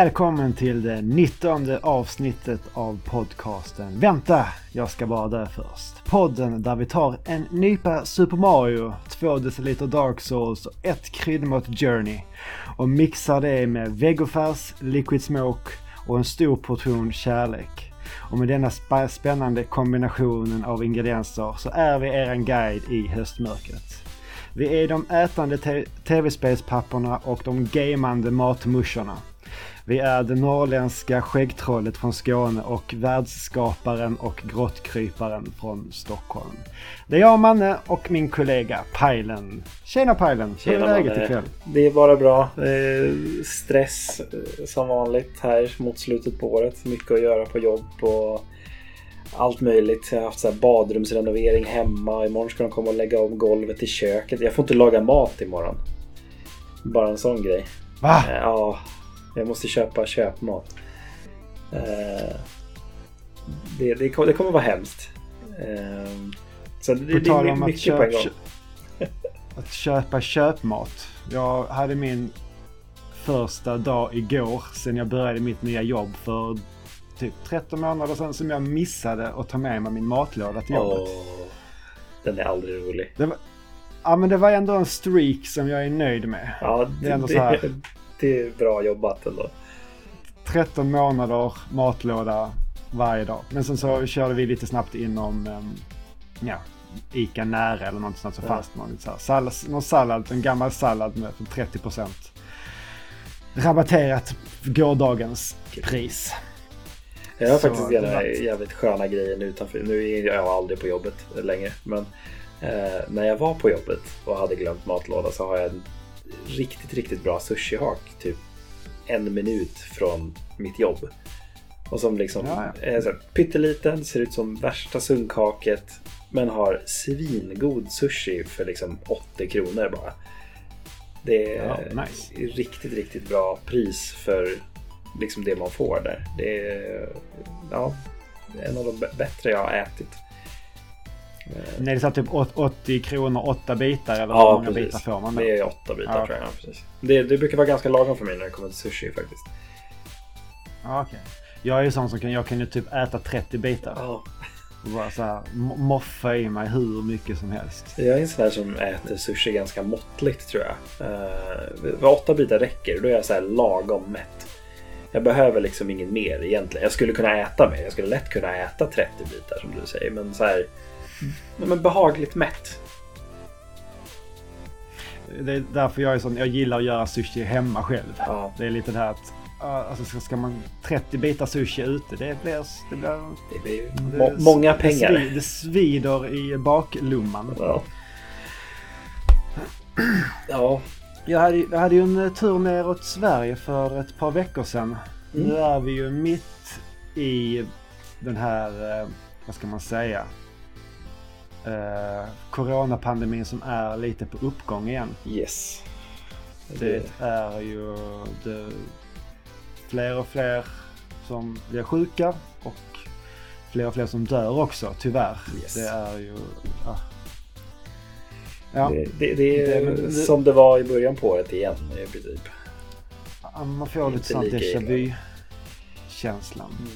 Välkommen till det 19 avsnittet av podcasten Vänta, jag ska bara dö först. Podden där vi tar en nypa Super Mario, två deciliter Dark Souls och ett kryddmått Journey och mixar det med vegofärs, liquid smoke och en stor portion kärlek. Och med denna spännande kombinationen av ingredienser så är vi eran guide i höstmörkret. Vi är de ätande te- tv-spelspapporna och de gamande matmuscharna. Vi är det norrländska skäggtrollet från Skåne och världsskaparen och grottkryparen från Stockholm. Det är jag Manne och min kollega Pajlen. Tjena Pajlen! Hur är läget ikväll? Det är bara bra. Eh, stress som vanligt här mot slutet på året. Mycket att göra på jobb och allt möjligt. Jag har haft så här badrumsrenovering hemma. Imorgon ska de komma och lägga om golvet i köket. Jag får inte laga mat imorgon. Bara en sån grej. Va? Eh, Ja, jag måste köpa köpmat. Eh, Det, det, kommer, det kommer vara hemskt. Eh, Så det, det är mycket på en köp, gång. att köpa köpmat. Jag hade min första dag igår sen jag började mitt nya jobb för typ 13 månader sedan som jag missade att ta med mig min matlåda till jobbet. Åh, den är aldrig rolig. Det var, ja men det var ändå en streak som jag är nöjd med. Ja, Det det, är ändå så här. Det är bra jobbat ändå. 13 månader matlåda varje dag. Men sen så körde vi lite snabbt inom um, ja, Ica nära eller något sånt så Ja. fanns det någon, så här, sallad, någon sallad, en gammal sallad med för 30% rabatterat för gårdagens pris. Jag har Så, faktiskt var- jävligt sköna grejer utanför. Nu är jag aldrig på jobbet längre. Men eh, när jag var på jobbet och hade glömt matlåda så har jag en riktigt, riktigt bra sushihak. Typ en minut från mitt jobb. Och som liksom Ja, är så här pytteliten, ser ut som värsta sunkhaket. Men har svingod sushi för liksom 80 kronor bara. Det är Ja, nice. riktigt, riktigt bra pris för liksom det man får där. Det är ja, en av de bättre jag har ätit. Eh, När det är typ åt- 80 kronor, 8 bitar eller hur Ja, många bitar precis. får man då? Det är åtta bitar Ja. tror jag. Ja, precis. Det, det brukar vara ganska lagom för mig när det kommer till sushi faktiskt. Ja, okej. Jag är ju sån som kan, jag kan ju typ äta 30 bitar. Ja. Och bara så här mo- moffa i mig hur mycket som helst. Jag är en sån där som äter sushi ganska måttligt tror jag. Uh, åtta bitar räcker, då är jag så här lagom mätt. Jag behöver liksom ingen mer egentligen. Jag skulle kunna äta mer. Jag skulle lätt kunna äta 30 bitar som du säger. Men så här, men behagligt mätt. Det är därför jag är sån, jag gillar att göra sushi hemma själv. Ja. Det är lite det här att, alltså ska, ska man 30 bitar sushi ute, det blir... Det blir Det blir det, må- många det, pengar. svi- det svider i baklumman. Ja. ja, Jag hade, jag hade ju en eh, tur neråt Sverige för ett par veckor sedan. Mm. Nu är vi ju mitt i den här, eh, vad ska man säga, eh, coronapandemin som är lite på uppgång igen. yes. Det är ju det, fler och fler som blir sjuka och fler och fler som dör också, tyvärr. Yes. Det är ju... Ja. Ja, Det, det, det är Det- det- som det var i början på året igen i princip. man får lite sån déjà vu-känslan. Mm.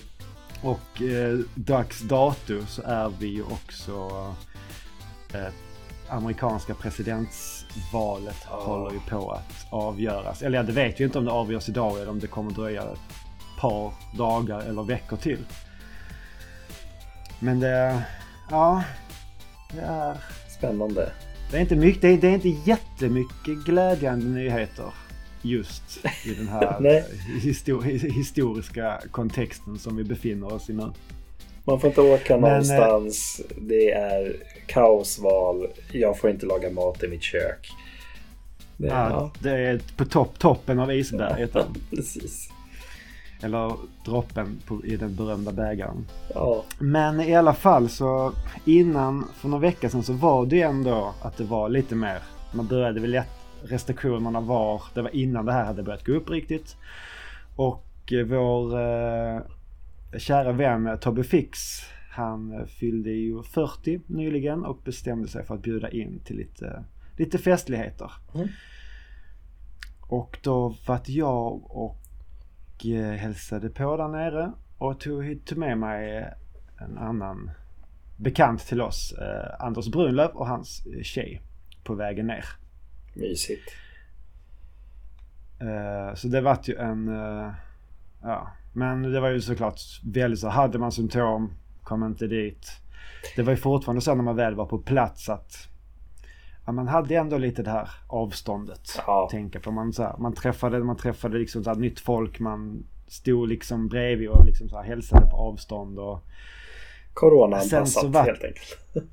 Och eh, dags dato så är vi ju också eh, amerikanska presidentsvalet Ja. håller ju på att avgöras. Eller ja, det vet vi inte om det avgörs idag eller om det kommer dröja ett par dagar eller veckor till. Men det, ja, det är, Spännande. det är inte mycket, det är, det är inte jättemycket glädjande nyheter just i den här histor- historiska kontexten som vi befinner oss i nu. Man får inte åka Men, eh, någonstans. Det är kaosval. Jag får inte laga mat i mitt kök. Det, Ja, ja. det är på topp, toppen av isberget. Ja, precis. Eller droppen på, i den berömda bägaren. Ja, Men i alla fall så innan, för några veckor sedan så var det ju ändå att det var lite mer. Man började väl lätt, restriktionerna var, det var innan det här hade börjat gå upp riktigt. Och eh, vår eh, kära vän Tobbe Fix, han fyllde ju 40 nyligen och bestämde sig för att bjuda in till lite, lite festligheter. Mm. Och då vart jag och eh, hälsade på där nere och tog, tog med mig en annan bekant till oss, eh, Anders Brunlöv och hans tjej på vägen ner. Mysigt. Eh, så det vart ju en... Ja, men det var ju såklart väldigt så. Hade man symptom, kom inte dit. Det var ju fortfarande så när man väl var på plats att ja, man hade ändå lite det här avståndet. Ja. Tänka på. Man, så här, man träffade, man träffade liksom så här, nytt folk. Man stod liksom bredvid och liksom så här, hälsade på avstånd. Och, Sen så Corona-anpassat var- helt enkelt.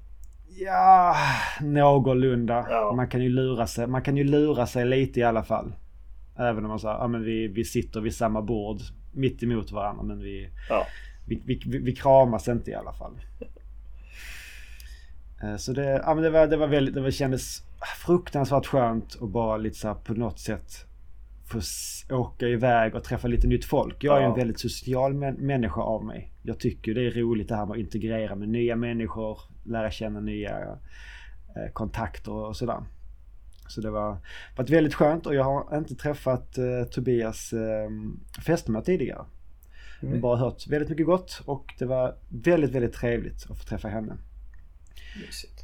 ja, någorlunda. Ja. Man kan ju lura sig. Man kan ju lura sig lite i alla fall. Även om man säger, ja men vi, vi sitter vid samma bord mitt emot varandra men vi, Ja. Vi, vi, vi, kramas inte i alla fall. Eh, Så det, ja, men det, var, det var väldigt, det kändes fruktansvärt skönt att bara lite så här på något sätt få åka iväg och träffa lite nytt folk. Jag är Ja. en väldigt social män, människa av mig. Jag tycker det är roligt det här med att integrera med nya människor, lära känna nya eh, kontakter och sådär. Så det var varit väldigt skönt och jag har inte träffat eh, Tobias eh, fästmö tidigare. Mm. Bara hört väldigt mycket gott och det var väldigt, väldigt trevligt att få träffa henne.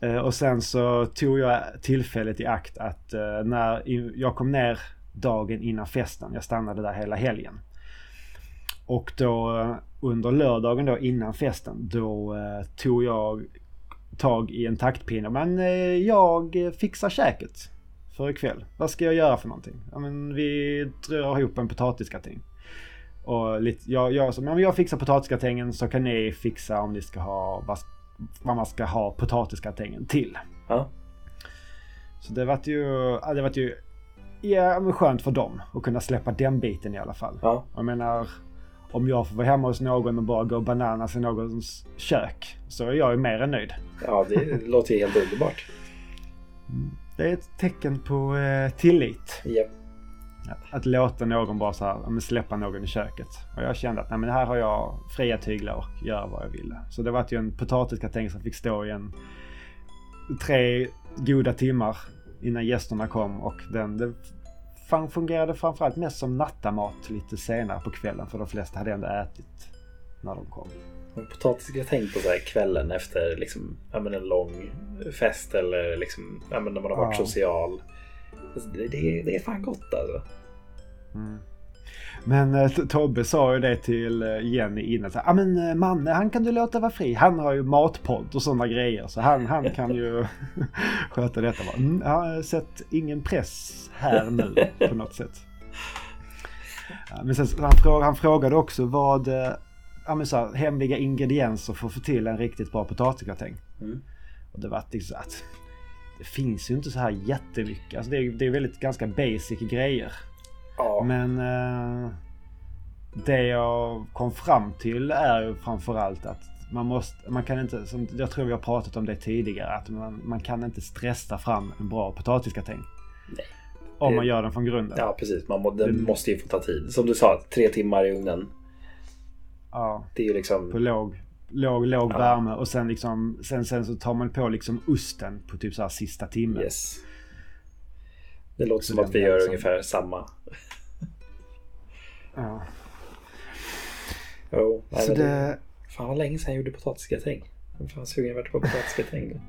Eh, Och sen så tog jag tillfället i akt att eh, när jag kom ner dagen innan festen, jag stannade där hela helgen. Och då eh, under lördagen då innan festen, då eh, tog jag tag i en taktpinne. Men jag fixar käket för ikväll. Vad ska jag göra för någonting? Ja, men vi drar ihop en potatisgratäng. Och lite, jag, jag, så, men jag fixar potatisgratängen så kan ni fixa om ni ska ha vad, vad man ska ha potatisgratängen till. Ja. Så det vart ju, det vart ju ja, men skönt för dem att kunna släppa den biten i alla fall. Ja. Jag menar, om jag får vara hemma hos någon och bara gå bananas i någons kök så är jag ju mer än nöjd. ja, det låter ju helt underbart. Det är ett tecken på eh, tillit. Japp. Att låta någon bara så här, släppa någon i köket. Och jag kände att nej, men här har jag fria tyglar och göra vad jag ville. Så det var ju en potatisgratäng som fick stå i en tre goda timmar innan gästerna kom och den det fan fungerade framförallt mest som nattamat lite senare på kvällen för de flesta hade ändå ätit när de kom. Potatisgratäng på så här kvällen efter liksom, ja, en lång fest eller liksom, ja, när man har varit Ja. social. Alltså, det, det, är- det är fan gott alltså. Mm. Men eh, Tobbe sa ju det till eh, Jenny innan. Ja ah, men eh, Manne han kan du låta vara fri. Han har ju matpodd och sådana grejer. Så han, han kan ju sköta detta. Mm, jag har sett ingen press här nu på något sätt. Ja, men sen, han, frågade, han frågade också vad ja, men så här, hemliga ingredienser för att få till en riktigt bra potatisgratäng. Mm. Och det var liksom att det finns ju inte så här jättemycket. Alltså det, är, det är väldigt ganska basic grejer. Ja. Men eh, det jag kom fram till är ju framförallt att man måste, man kan inte, som jag tror vi har pratat om det tidigare, att man, man kan inte stressa fram en bra potatisgratäng. Nej. Om Det- man gör den från grunden. ja, precis. Man må, det Mm. måste ju få ta tid. Som du sa, tre timmar i ugnen. Ja, Det är ju liksom... på låg, låg, låg Ja. värme och sen liksom, sen, sen så tar man på liksom osten på typ så här sista timmen. Yes. Det låter Så som att vi gör liksom- ungefär samma. Ja. Jo, nej, Så det... det, Fan vad länge sedan jag gjorde potatisgratäng. Jag är fan sugen vart på potatisgratäng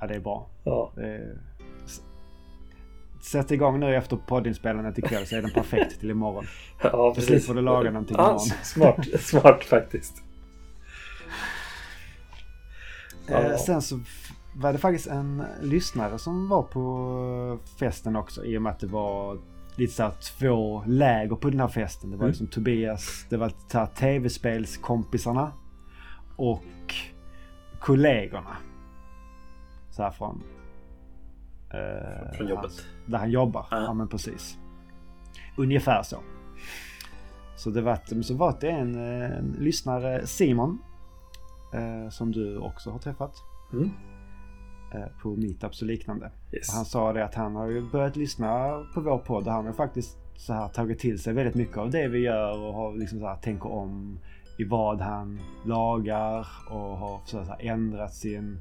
ja, det är bra. Ja. Det, s- sätt igång nu efter poddinspelandet ikväll så är den perfekt till imorgon. Ja, Då precis. slipper du laga någonting ja, imorgon. Smart, smart faktiskt. Ja. Eh, sen så var det faktiskt en lyssnare som var på festen också i och med att det var lite så här två läger på den här festen. Det var Mm. liksom Tobias, det var så tv-spelskompisarna och kollegorna. Så här från... eh, Från jobbet. hans- där han jobbar. Ja. Ja men precis. Ungefär så. Så det var, så var det en, en lyssnare, Simon, eh, som du också har träffat Mm. eh, på meetups och liknande. Yes. Och han sa det att han har ju börjat lyssna på vår podd och han har faktiskt så här tagit till sig väldigt mycket av det vi gör och har liksom så här tänker om i vad han lagar och har så här ändrat sin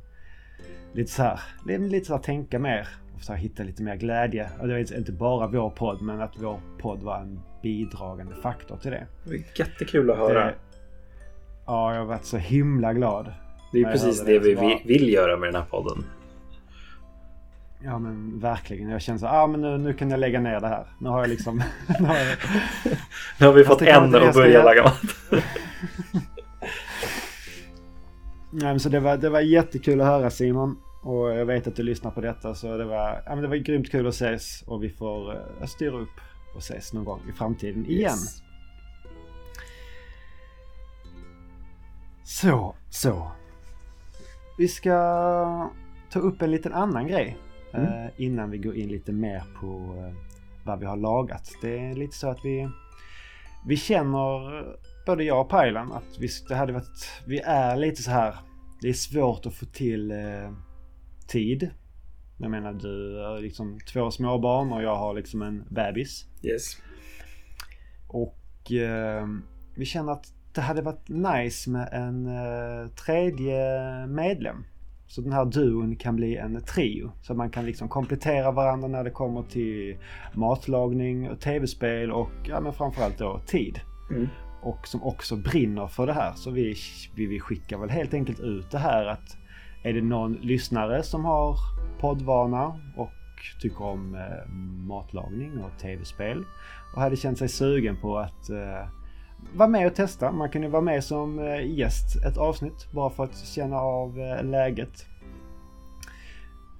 lite så här, lite så här tänka mer och försöka hitta lite mer glädje. Och det är inte bara vår podd, men att vår podd var en bidragande faktor till det. Det är jättekul att höra. Det, ja, jag har varit så himla glad. Det är precis det, det vi var... vill göra med den här podden. Ja men verkligen. Jag känner så ah, men nu, nu kan jag lägga ner det här. Nu har jag liksom... nu, har jag... nu har vi fått en att börja laga mat. Nej, men så det, var, det var jättekul att höra Simon. Och jag vet att du lyssnar på detta så det var, ja, men det var grymt kul att ses. Och vi får uh, styra upp och ses någon gång i framtiden igen. Yes. Så, så. Vi ska ta upp en liten annan grej. Mm. Uh, innan vi går in lite mer på uh, vad vi har lagat. Det är lite så att vi, vi känner både jag och Pajlan att vi, det hade varit, vi är lite så här. Det är svårt att få till eh, tid. Jag menar du har liksom två småbarn och jag har liksom en bebis. Yes. Och eh, vi känner att det hade varit nice med en eh, tredje medlem. Så den här duon kan bli en trio. Så man kan liksom komplettera varandra när det kommer till matlagning, och tv-spel och ja, men framförallt då tid. Mm och som också brinner för det här. Så vi, vi, vi skickar väl helt enkelt ut det här att är det någon lyssnare som har poddvana och tycker om eh, matlagning och tv-spel och hade känt sig sugen på att eh, vara med och testa. Man kan ju vara med som eh, gäst ett avsnitt bara för att känna av eh, läget.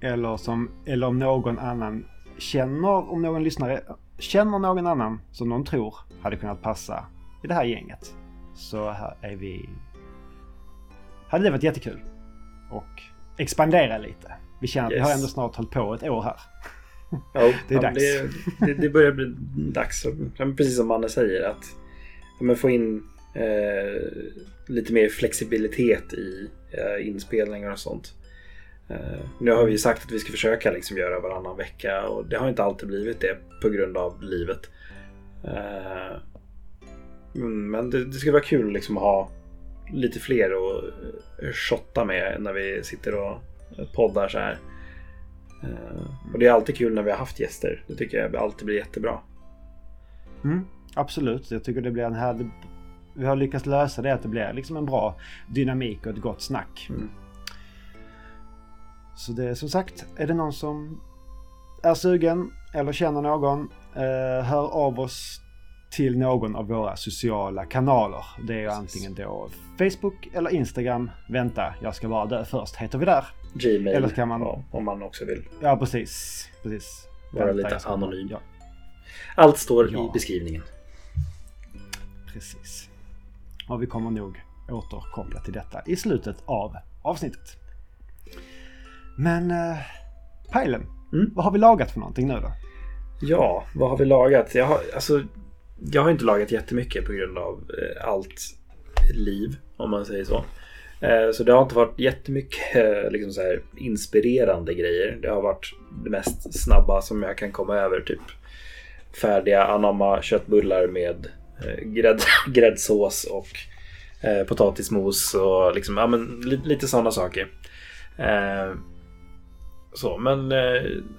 Eller, som, eller om någon annan känner, om någon lyssnare känner någon annan som någon tror hade kunnat passa i det här gänget. Så här är vi... Hade det varit jättekul. Och expandera lite. Vi känner att yes. vi har ändå snart hållit på ett år här. Ja, det är dags. Det, det, det, börjar bli dags. Precis som Manne säger att men få in eh, lite mer flexibilitet i eh, inspelningar och sånt. Eh, nu har vi sagt att vi ska försöka liksom göra varannan vecka och det har inte alltid blivit det på grund av livet. Eh, mm, men det, det skulle vara kul liksom att ha lite fler att eh, shotta med när vi sitter och eh, poddar så här. Eh, och det är alltid kul när vi har haft gäster. Det tycker jag alltid blir jättebra. Mm, absolut, jag tycker det blir en här... Vi har lyckats lösa det att det blir liksom en bra dynamik och ett gott snack. Mm. Så det är som sagt, är det någon som är sugen eller känner någon, eh, hör av oss till någon av våra sociala kanaler. Det är ju antingen då Facebook eller Instagram. Vänta, jag ska bara dö först. Heter vi där. Gmail eller kan man... Ja, om man också vill. Ja, precis. precis. Vara lite anonym. Ja. Allt står ja. i beskrivningen. Precis. Och vi kommer nog återkoppla till detta i slutet av avsnittet. Men eh, Pejlen, mm? vad har vi lagat för någonting nu då? Ja, vad har vi lagat? Jag har, alltså, jag har inte lagat jättemycket på grund av eh, allt liv, om man säger så. Eh, så det har inte varit jättemycket eh, liksom så här, inspirerande grejer. Det har varit det mest snabba som jag kan komma över. Typ färdiga anamma köttbullar med Eh, grädd, gräddsås och eh, potatismos och liksom, ja, men, lite sådana saker. Eh, så, men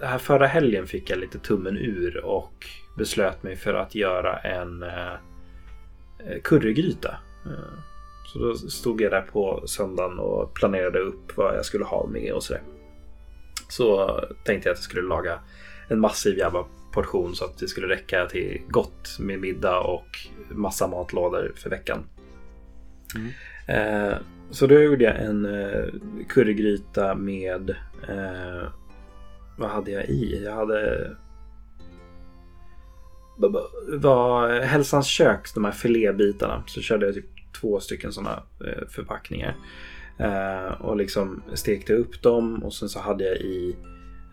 här förra helgen fick jag lite tummen ur och beslöt mig för att göra en eh, currygryta. Eh, så då stod jag där på söndagen och planerade upp vad jag skulle ha med och sådär. Så tänkte jag att jag skulle laga en massiv jävla portion så att det skulle räcka till gott med middag och massa matlådor för veckan. Mm. Eh, så då gjorde jag en eh, currygryta med eh, vad hade jag i? Jag hade var Hälsans kök, de här filébitarna, så körde jag typ två stycken sådana förpackningar. Och liksom stekte upp dem och sen så hade jag i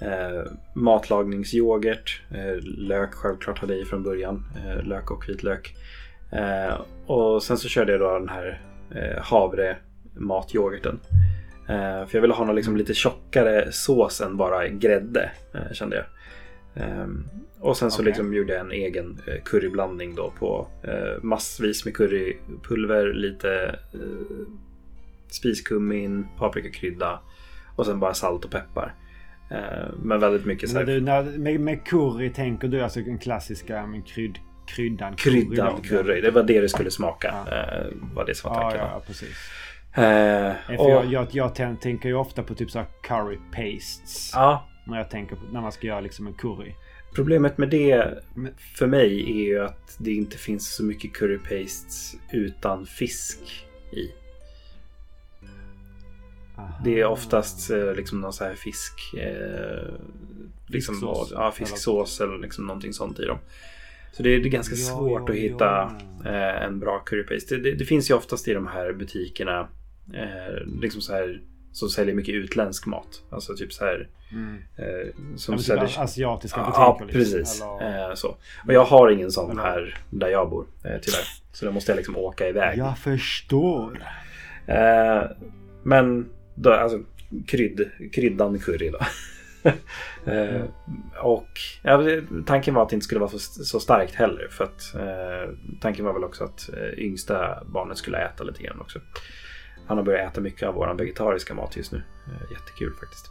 eh, matlagningsyoghurt. Eh, lök självklart hade jag i från början. Eh, lök och vitlök. Eh, och sen så körde jag då den här eh, havre matyoghurten. för jag ville ha någon liksom lite tjockare sås än bara grädde kände jag. Och sen så okay. liksom gjorde jag en egen eh, curryblandning då på massvis med currypulver, lite spiskummin, paprikakrydda och sen bara salt och peppar. Eh, men väldigt mycket så här, du, när, med, med curry tänker du alltså den klassiska men krydd, kryddan curry? kryddan curry. Det var det det skulle smaka. Ja. Eh, var det som var Ja, tanken. ja, precis. Eh, och, jag, jag, jag tän- tänker ju ofta på typ så curry pastes. ja, När jag tänker på när man ska göra liksom en curry. problemet med det för mig är ju att det inte finns så mycket curry pastes utan fisk i. Aha. Det är oftast eh, liksom någon så här fisk... Eh, liksom, Fisksås, ja, fisksås eller liksom någonting sånt i dem. Så det är, det är ganska Ja, svårt ja, att hitta ja. eh, en bra currypaste. Det, det, det finns ju oftast i de här butikerna eh, liksom så här som säljer mycket utländsk mat. Alltså typ så här Mm. eh, som Som säljer... typ asiatiska butiker. Ja, liksom, precis. eller- Eh, så. Och jag har ingen sån Eller- här där jag bor, eh, tyvärr. Så då måste jag liksom åka iväg. Jag förstår. Men då, alltså, krydd, kryddan curry då. eh, och ja, tanken var att det inte skulle vara så, så starkt heller. För att eh, tanken var väl också att eh, yngsta barnet skulle äta lite grann också. Han har börjat äta mycket av våran vegetariska mat just nu. Eh, jättekul faktiskt.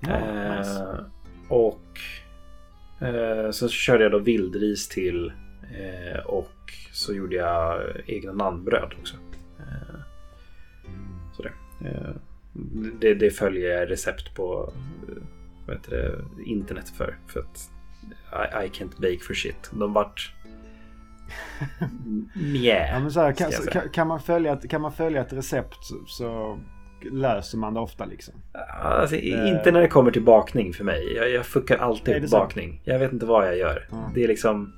Ja, nice. Och eh, så körde jag då vildris till eh, och så gjorde jag egna nannbröd också. Eh, det, det, följer jag recept på eh, vad heter det, internet för. För att I, I can't bake for shit. De vart mjä. Ja, här, kan, kan, kan, man följa, kan man följa ett recept så, så löser man det ofta liksom. Alltså, Eh. Inte när det kommer till bakning för mig. Jag, jag fuckar alltid så? bakning. Jag vet inte vad jag gör. Ja. Det är liksom...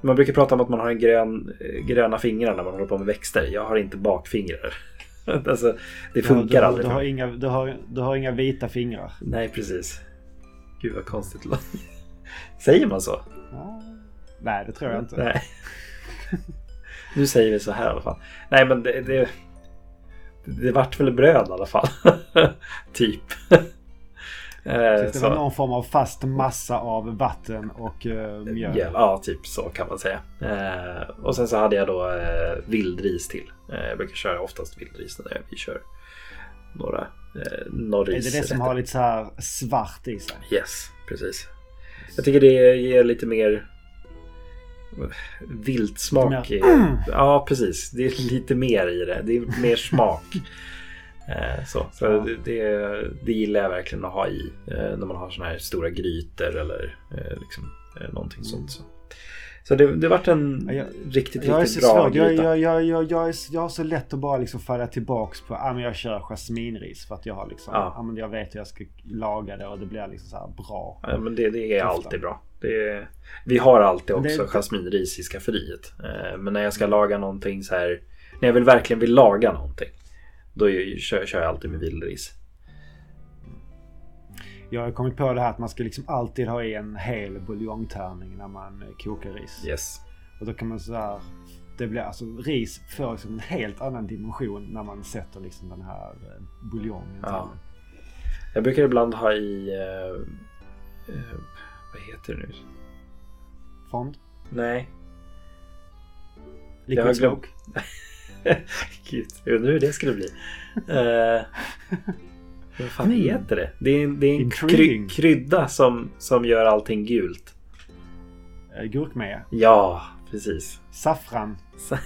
Man brukar prata om att man har en grön, gröna fingrar när man håller på med växter. Jag har inte bakfingrar. Alltså, det Du funkar du, har- aldrig Du har, inga, du, har, du har inga vita fingrar. Nej, precis. Gud vad konstigt det. Säger man så? Ja. Nej, det tror jag inte. Nej. nu säger vi så här i alla fall. Nej, men det... Det, det vart väl bröd i alla fall. typ. Eh, Det så- var någon form av fast massa av vatten och uh, mjöl. Ja, ja, typ så kan man säga. Eh, och sen så hade jag då eh, vildris till. Eh, jag brukar köra oftast vildris när vi kör några eh, Är norris. det det som har lite så här svart i sig? Yes, precis. Jag tycker det ger lite mer viltsmak. Ja, precis. Det är lite mer i det. Det är mer smak. Eh, Så, så Ja. det, det, det gillar jag verkligen att ha i eh, när man har såna här stora grytor eller eh, liksom, någonting sånt. Så, så det, det vart en Ja, jag- riktigt, Jag riktigt bra gryta. jag, jag, jag, jag, är, jag har så lätt att bara liksom falla tillbaks på att ah, men jag kör jasminris. För att jag har liksom, Ja. ah, men jag vet hur jag ska laga det och det blir liksom så här bra. Ja, men det, det är Ofta. alltid bra. Det är, vi har alltid det också inte- jasminris i skafferiet. Men när jag ska laga någonting så här. När jag vill verkligen vill laga någonting. Då är- kör, kör jag alltid med vildris. Jag har kommit på det här att man ska liksom alltid ha i en hel buljongtärning när man eh, kokar ris. Yes. Och då kan man så här, det blir alltså ris får liksom en helt annan dimension när man sätter liksom den här eh, buljongen. Ja. Jag brukar ibland ha i... Eh, eh, vad heter det nu? Fond? Nej. Jag Liquid smoke? Gud, jag undrar hur det skulle bli. Eh, vad fan Hmm. heter det? Det är en, det är en kry, krydda som, som gör allting gult. Eh, Gurkmeja? Ja, precis. Saffran? Sa-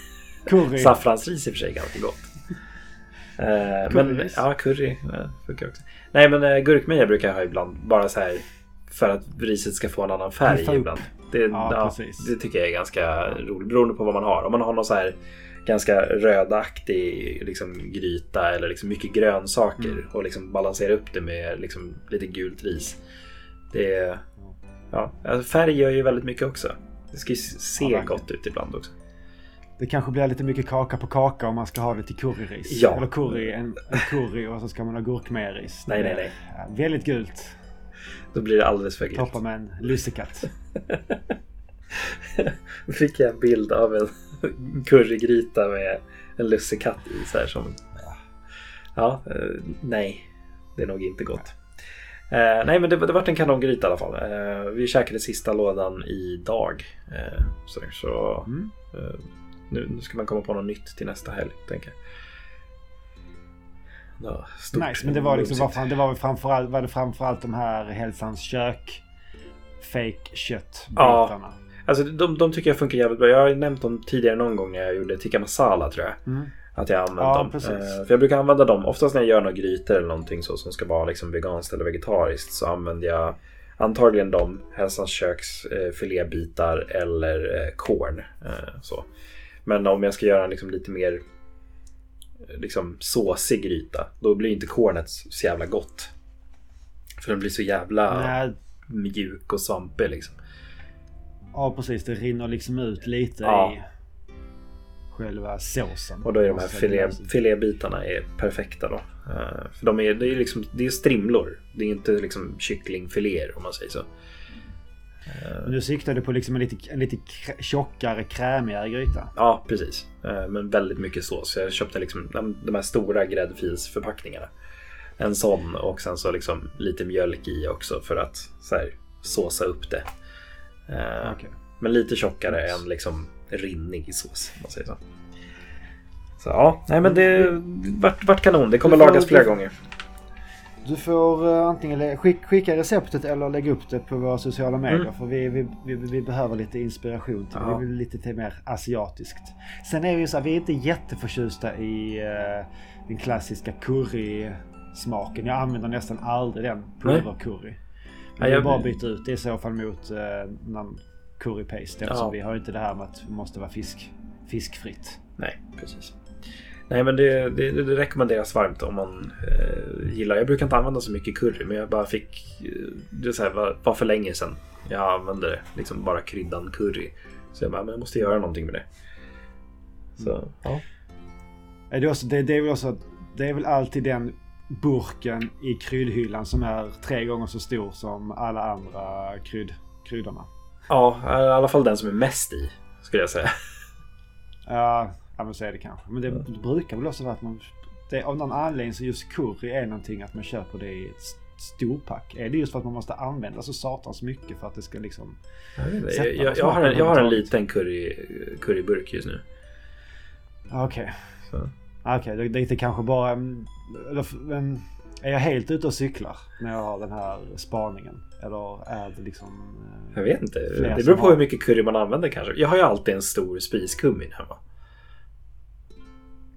Curry? Saffransris i och för sig är ganska gott. Eh, men ja, curry funkar också. Nej, men uh, gurkmeja brukar jag ha ibland. Bara så här för att riset ska få en annan färg ibland. Det, Ja, ja, precis. det tycker jag är ganska roligt beroende på vad man har. Om man har någon så här ganska rödaktig liksom, gryta eller liksom mycket grönsaker Mm. och liksom balansera upp det med liksom, lite gult ris. Det är, ja, alltså färg gör ju väldigt mycket också. Det ska ju se Ja, gott ut ibland också. Det kanske blir lite mycket kaka på kaka om man ska ha det till curryris. Ja. Eller curry, en, en curry och så ska man ha gurkmejaris. Nej, nej, nej. Väldigt gult. Då blir det alldeles för gult. Toppa med en lussekatt. Fick jag en bild av en currygryta med en lussekatt i. Så här som... Ja, eh, nej. Det är nog inte gott. Eh, nej, men det, det vart en kanongryta i alla fall. Eh, vi käkade sista lådan idag. Eh, så så Mm. eh, nu, nu ska man komma på något nytt till nästa helg, tänker jag. Ja, Nice, men det var liksom, var, det var, framförallt, var det framförallt de här Hälsans kök fake köttbitarna. Alltså de, de tycker jag funkar jävligt bra. Jag har nämnt dem tidigare någon gång när jag gjorde tikka masala tror jag. Mm. Att jag använt Ja, dem. Eh, för jag brukar använda dem oftast när jag gör några grytor eller någonting så som ska vara liksom veganskt eller vegetariskt. Så använder jag antagligen de Hälsans köks eh, filébitar eller eh, korn. Eh, så. Men om jag ska göra en liksom lite mer eh, liksom såsig gryta. Då blir inte kornet så jävla gott. För den blir så jävla Nej, mjuk och svampig liksom. Ja, precis. Det rinner liksom ut lite Ja. i själva såsen. Och då är de här filé, filébitarna är perfekta då. Eh, för de är, det är liksom, det är strimlor. Det är inte liksom kycklingfiléer om man säger så. Men du siktade på liksom en lite, en lite tjockare, krämigare gryta. Ja, precis. Eh, men väldigt mycket sås. Jag köpte liksom de, de här stora gräddfilsförpackningarna. En sån och sen så liksom lite mjölk i också för att så här, såsa upp det. Eh, Okej. Men lite tjockare än liksom rinnig sås. Man säger så. Så ja, nej men det vart, vart kanon. Det kommer får- lagas flera du- gånger. Du får uh, antingen skick, skicka receptet eller lägga upp det på våra sociala medier. Mm. För vi, vi, vi, vi behöver lite inspiration till Ja. Vi vill lite till mer asiatiskt. Sen är vi ju så här, vi är inte jätteförtjusta i uh, den klassiska curry-smaken. Jag använder nästan aldrig den pulvercurry. Ja, Men vi jag- bara byter ut det i så fall mot uh, någon curry paste. Eftersom Ja. vi har ju inte det här med att det måste vara fisk, fiskfritt. Nej, precis. Nej men det, det, det rekommenderas varmt om man eh, gillar. Jag brukar inte använda så mycket curry men jag bara fick... Eh, det är så här, var, var för länge sedan jag använde det. Liksom bara kryddan curry. Så jag bara, men jag måste göra någonting med det. Så, ja. Är det, också, det, det, är väl också, det är väl alltid den burken i kryddhyllan som är tre gånger så stor som alla andra krydd, kryddorna. ja, i alla fall den som är mest i. Skulle jag säga. Ja, ja men så är det kanske. Men det brukar väl också vara att man... Det, av någon anledning så just curry är någonting att man köper det i ett storpack. Är det just för att man måste använda så satans mycket för att det ska liksom... Jag, jag, jag, jag, har en, jag har en liten curry, curryburk just nu. Okej. Så. Okej, det, det är kanske bara... mm, Eller, men, är jag helt ute och cyklar när jag har den här spaningen? Eller är det liksom... eh, Jag vet inte. Det beror på har- hur mycket curry man använder kanske. Jag har ju alltid en stor spiskummin hemma.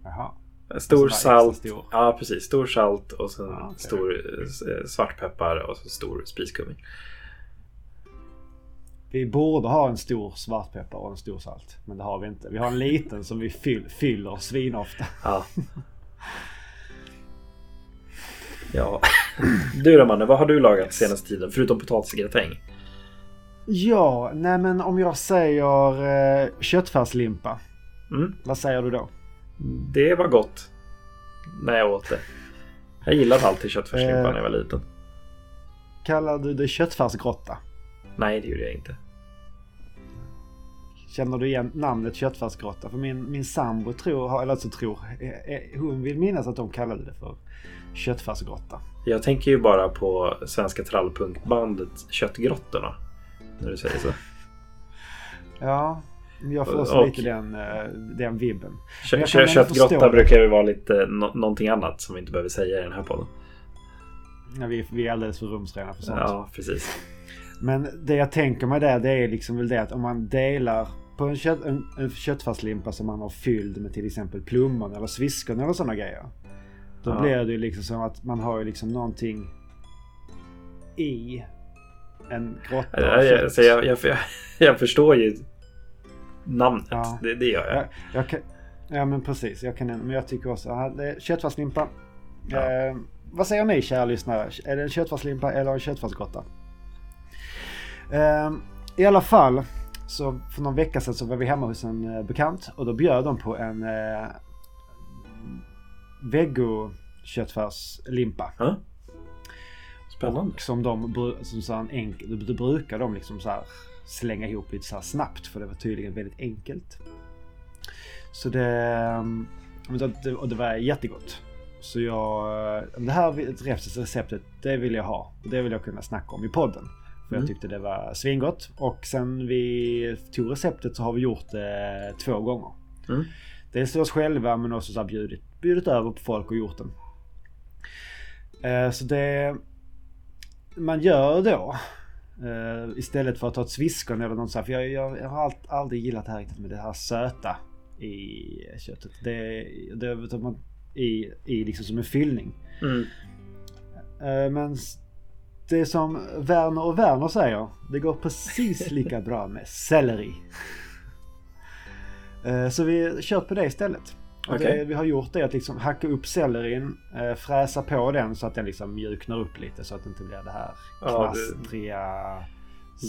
Jaha. Stor Alltså bara salt. stor. Ja, precis. Stor salt och sen Ja, okej. stor eh, svartpeppar och så stor spiskummin. Vi borde ha en stor svartpeppar och en stor salt. Men det har vi inte. Vi har en liten som vi fyll, fyller svinofta. Ja. ja. Du då Manne, vad har du lagat senaste tiden? Förutom potatisgratäng? Ja, nej men om jag säger eh, köttfärslimpa. Mm. Vad säger du då? Det var gott. När jag åt det. Jag gillade alltid köttfärslimpa Eh. när jag var liten. Kallar du det köttfärsgrotta? Nej, det gjorde jag inte. Känner du igen namnet köttfärsgrotta? För min, min sambo tror, eller alltså tror, eh, eh, hon vill minnas att de kallade det för köttfärsgrotta. Jag tänker ju bara på svenska trallpunkbandet Köttgrottorna. När du säger så. Ja, jag får också Och- lite den, eh, den vibben. Kö- Köttgrotta brukar ju vara lite no- någonting annat som vi inte behöver säga i den här podden. Ja, vi, vi är alldeles för rumsrena för sånt. Ja, precis. Men det jag tänker mig där det är liksom väl det att om man delar på en, kött, en, en köttfärslimpa som man har fylld med till exempel plommon eller sviskon eller sådana grejer. Då Ja. blir det ju liksom som att man har ju liksom någonting i en grotta. av Jag, jag, kött. så jag, jag, jag, jag förstår ju namnet. Ja. Det, det gör jag. Jag, kan, ja men precis, jag kan, men jag tycker också att köttfärslimpa. Ja. Eh, vad säger ni kära lyssnare? Är det en köttfärslimpa eller en köttfärsgrotta? Eh, I alla fall, så för någon vecka sedan så var vi hemma hos en eh, bekant och då bjöd de på en eh, veggo köttfärslimpa. Ja. Spännande. Och som de, som så en enkel, då brukar de liksom så här slänga ihop lite så snabbt för det var tydligen väldigt enkelt. Så det, mm, det, och det var jättegott. Så jag, eh, det här receptet det vill jag ha. Det vill jag kunna snacka om i podden. För jag Mm. tyckte det var svingott. Och sen vi tog receptet så har vi gjort det två gånger. Mm. Dels till oss själva men också så här bjudit, bjudit över på folk och gjort den. Eh, så det man gör då eh, istället för att ta ett sviskon eller något sånt. För jag, jag, jag har aldrig gillat det här riktigt med det här söta i köttet. Det, det man i, i liksom som en fyllning. Mm. Eh, men det som Werner och Werner säger, det går precis lika bra med selleri. Eh, så vi kör på det istället. Och Okej. det vi har gjort är att liksom hacka upp sellerin, eh, fräsa på den så att den liksom mjuknar upp lite så att det inte blir det här Ja, det- knastriga...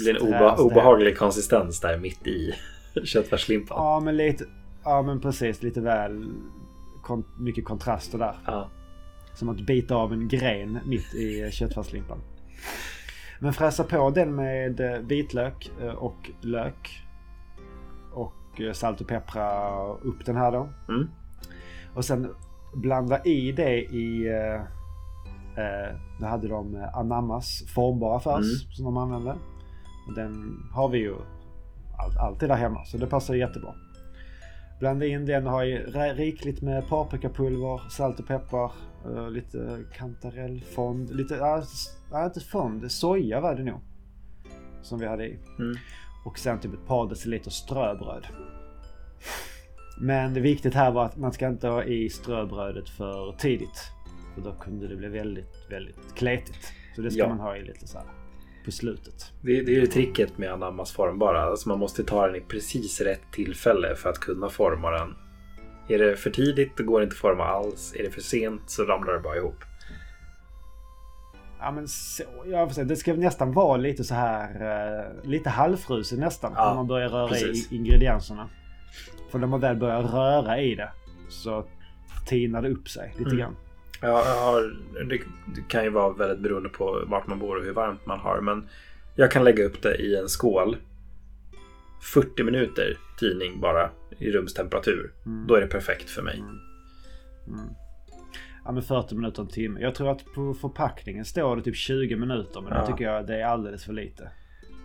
Blir en obe obehaglig konsistens där mitt i köttfärslimpan. Ja men lite, ja men precis lite väl kon, mycket kontraster där. Ja. Som att bita av en gren mitt i köttfärslimpan. Men fräsa på den med eh, vitlök eh, och lök. Och eh, salt och peppra upp den här då. Mm. Och sen blanda i det i... Eh, då hade de Anammas formbara färs Mm. som de använde. Och den har vi ju all, alltid där hemma så det passar jättebra. Blanda in den och ha i ri- rikligt med paprikapulver, salt och peppar, eh, lite kantarellfond, lite, ja, inte fond, soja var det nog. Som vi hade i. Mm. Och sen typ ett par deciliter ströbröd. Men det viktigt här var att man ska inte ha i ströbrödet för tidigt. För då kunde det bli väldigt, väldigt kletigt. Så det ska Ja. man ha i lite så här på slutet. Det, det är ju tricket med anammas formbara. Alltså man måste ta den i precis rätt tillfälle för att kunna forma den. Är det för tidigt då går det inte att forma alls. Är det för sent så ramlar det bara ihop. Ja men så, jag får säga, det ska nästan vara lite så här, eh, lite halvfrusen nästan. Ja, när man börjar röra precis. i ingredienserna. För när man väl börjar röra i det så tinar det upp sig lite Mm. grann. Jag har, det, kan ju vara väldigt beroende på vart man bor och hur varmt man har. Men jag kan lägga upp det i en skål. 40 minuter tidning bara i rumstemperatur. Mm. Då är det perfekt för mig. Mm. Ja men 40 minuter, en timme. Jag tror att på förpackningen står det typ 20 minuter. Men Ja. det tycker jag det är alldeles för lite.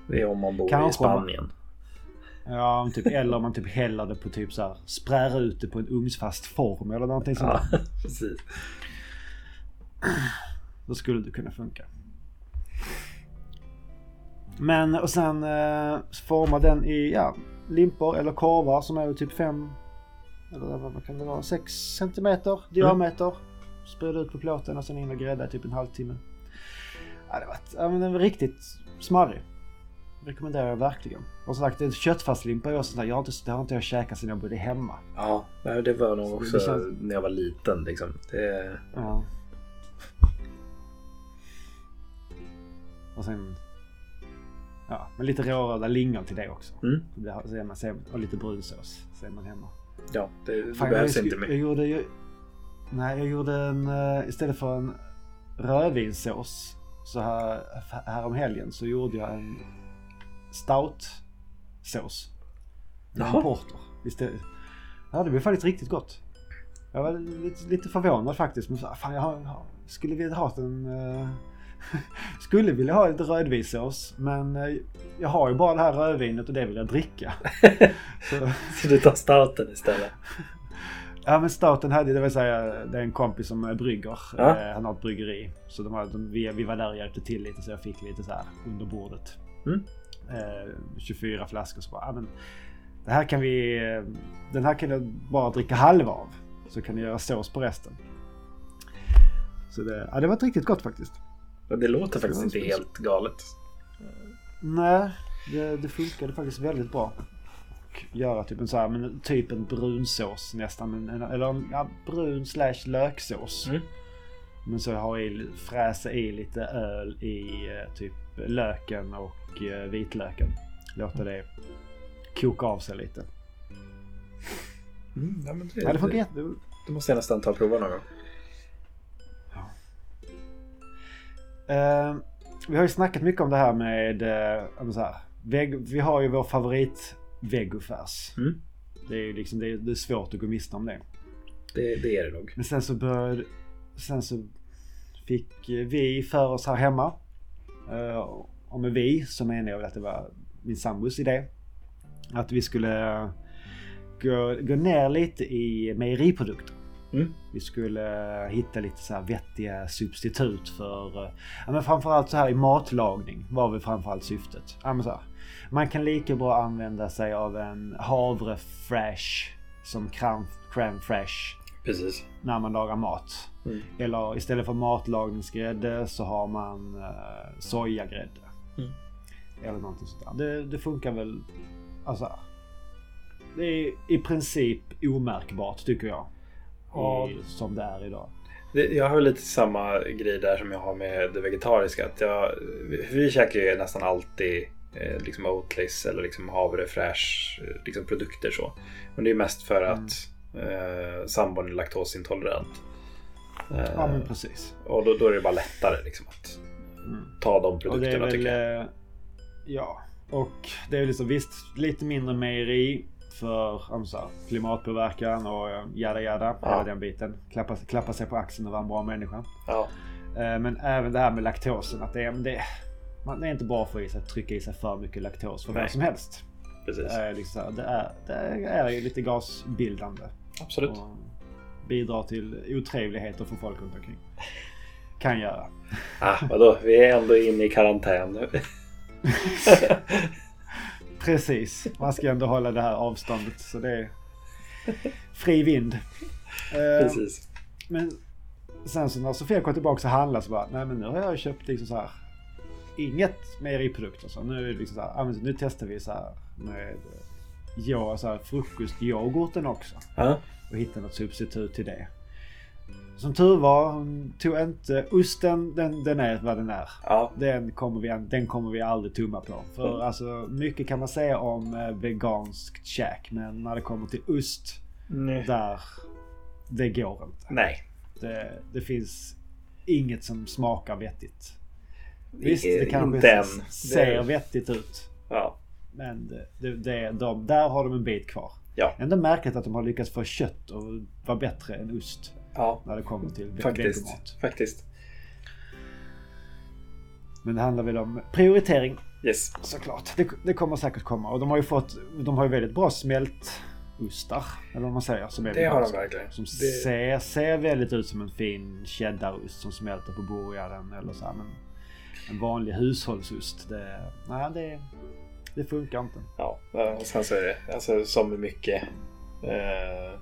Det är om man bor Kanske i Spanien. Ja, om typ, eller om man typ häller det på typ så här, sprärar ut det på en ugnsfast form eller någonting sånt Ja, precis. Då skulle det kunna funka. Men och sen eh, forma den i ja, limpor eller korvar som är typ 5 eller vad kan det vara? 6 centimeter diameter. Sprid ut på plåten och sen in och grädda i typ en halvtimme. Ja, det var, ja, men den var riktigt smarrig. Rekommenderar jag verkligen. Och som sagt, köttfärslimpa är också sånt jag har inte, det har inte jag käkat sedan jag bodde hemma. Ja, det var nog Så också det känns- när jag var liten. Liksom. Det, Ja. Och sen... Ja, men lite rårörda lingon till det också. Mm. Det så är man, så är- och lite brunsås. Så är man hemma. ja, det, det Fan, behövs jag, inte mer. jag gjorde ju... Nej, jag gjorde en... eh, Istället för en rödvinssås så här, här om helgen så gjorde jag en stout-sås. En Jaha. porter. Istället. Ja, det blev faktiskt riktigt gott. Jag var lite, lite förvånad faktiskt. Men så, fan, jag har- skulle vilja ha en... eh, skulle vilja ha lite rödvinssås. Men eh, jag har ju bara det här rödvinet och det vill jag dricka. så, Så du tar stouten istället? Ja men staten hade, det vill säga det är en kompis som eh, brygger. Ja. Eh, Han har ett bryggeri. Så de, de, vi, vi var där och hjälpte till lite så jag fick lite så här under bordet. Mm. Eh, 24 flaskor så bara, ja, men det här kan vi, den här kan jag bara dricka halva av. Så kan ni göra sås på resten. Så det, ja, det var riktigt gott faktiskt. Ja, Det låter faktiskt inte helt galet. Nej, det, det funkade faktiskt väldigt bra. Och göra typ en så här, men typ en brunsås nästan. Men, en- eller en ja, brun slash löksås. Mm. Men så har jag i, fräsa i lite öl i eh, typ löken och eh, vitlöken. Låta det koka av sig lite. Mm, ja, det, Ja, det jätte... det måste jag nästan ta och prova någon gång. Eh, vi har ju snackat mycket om det här med... Eh, så här, veg, vi har ju vår favorit vegofärs. Mm. Det är ju liksom, det är, det är svårt att gå miste om det. Det, det är det nog. Men sen så började... Sen så fick vi för oss här hemma. eh, Och med vi så menar jag att det var min sambos idé. Att vi skulle gå, gå ner lite i mejeriprodukter. Mm. Vi skulle eh, hitta lite så här vettiga substitut för... eh, Ja, men framförallt så här i matlagning var väl framförallt syftet. Ja, men så här, man kan lika bra använda sig av en havrefresh som crème, crème fraîche Precis. när man lagar mat. Mm. Eller istället för matlagningsgrädde så har man uh, sojagrädde. Mm. Eller någonting sånt där. Det, det funkar väl... Alltså... Det är i princip omärkbart tycker jag. Ja. I, som det är idag. Jag har lite samma grej där som jag har med det vegetariska. Att jag, vi käkar ju nästan alltid eh, liksom Oatlis eller liksom havrefräsch eh, liksom produkter så. Men det är mest för Mm. att eh, sambon är laktosintolerant. Eh, Ja men precis. och då, då är det bara lättare liksom att Mm. ta de produkterna väl... tycker jag. eh, Ja. Och det är liksom visst lite mindre mejeri för här, klimatpåverkan och eh, jada jada. Ja. Hela den biten. Klappa, klappa sig på axeln och vara en bra människa. Ja, Eh, Men även det här med laktosen. Att det, det, man, är inte bra för att trycka i sig för mycket laktos för vem som helst. precis. Det är, liksom, det är, det är lite gasbildande. Absolut. Och bidrar till otrevligheter för folk runt omkring. Kan göra. Ah, vadå? Vi är ändå inne i karantän nu. Precis. Man ska ändå hålla det här avståndet. Så det är fri vind. Eh, precis. Men sen så när Sofia kom tillbaka och handlade så bara, nej men nu har jag köpt liksom så här inget mejeriprodukter. Så nu är det liksom så här, nu testar vi så här med ja, så här frukostyoghurten också. Ja, Och hitta något substitut till det. Som tur var, hon tog inte osten, den, den är vad den är. ja, Den kommer, vi, den kommer vi aldrig tumma på. För Mm. alltså mycket kan man säga om eh, veganskt käk. Men när det kommer till ost, Nej. där, det går inte. Nej. Det, det finns inget som smakar vettigt. Visst, det kanske ser Det- vettigt ut. Ja, Men det, det, de, där har de en bit kvar. Ja. Ändå märkligt att de har lyckats få kött att vara bättre än ost. Ja När det kommer till faktiskt. vegomat. Faktiskt. Men det handlar väl om prioritering Yes. såklart. Det, det kommer säkert komma. Och de har ju fått, de har ju väldigt bra smältostar. Eller vad man säger. Som är Det har de verkligen. Som Det, ser, ser väldigt ut som en fin cheddarost som smälter på burgaren. Eller så här, men en vanlig hushållsost. Det, nej, det, det funkar inte. ja, och sen så är det alltså, som mycket eh,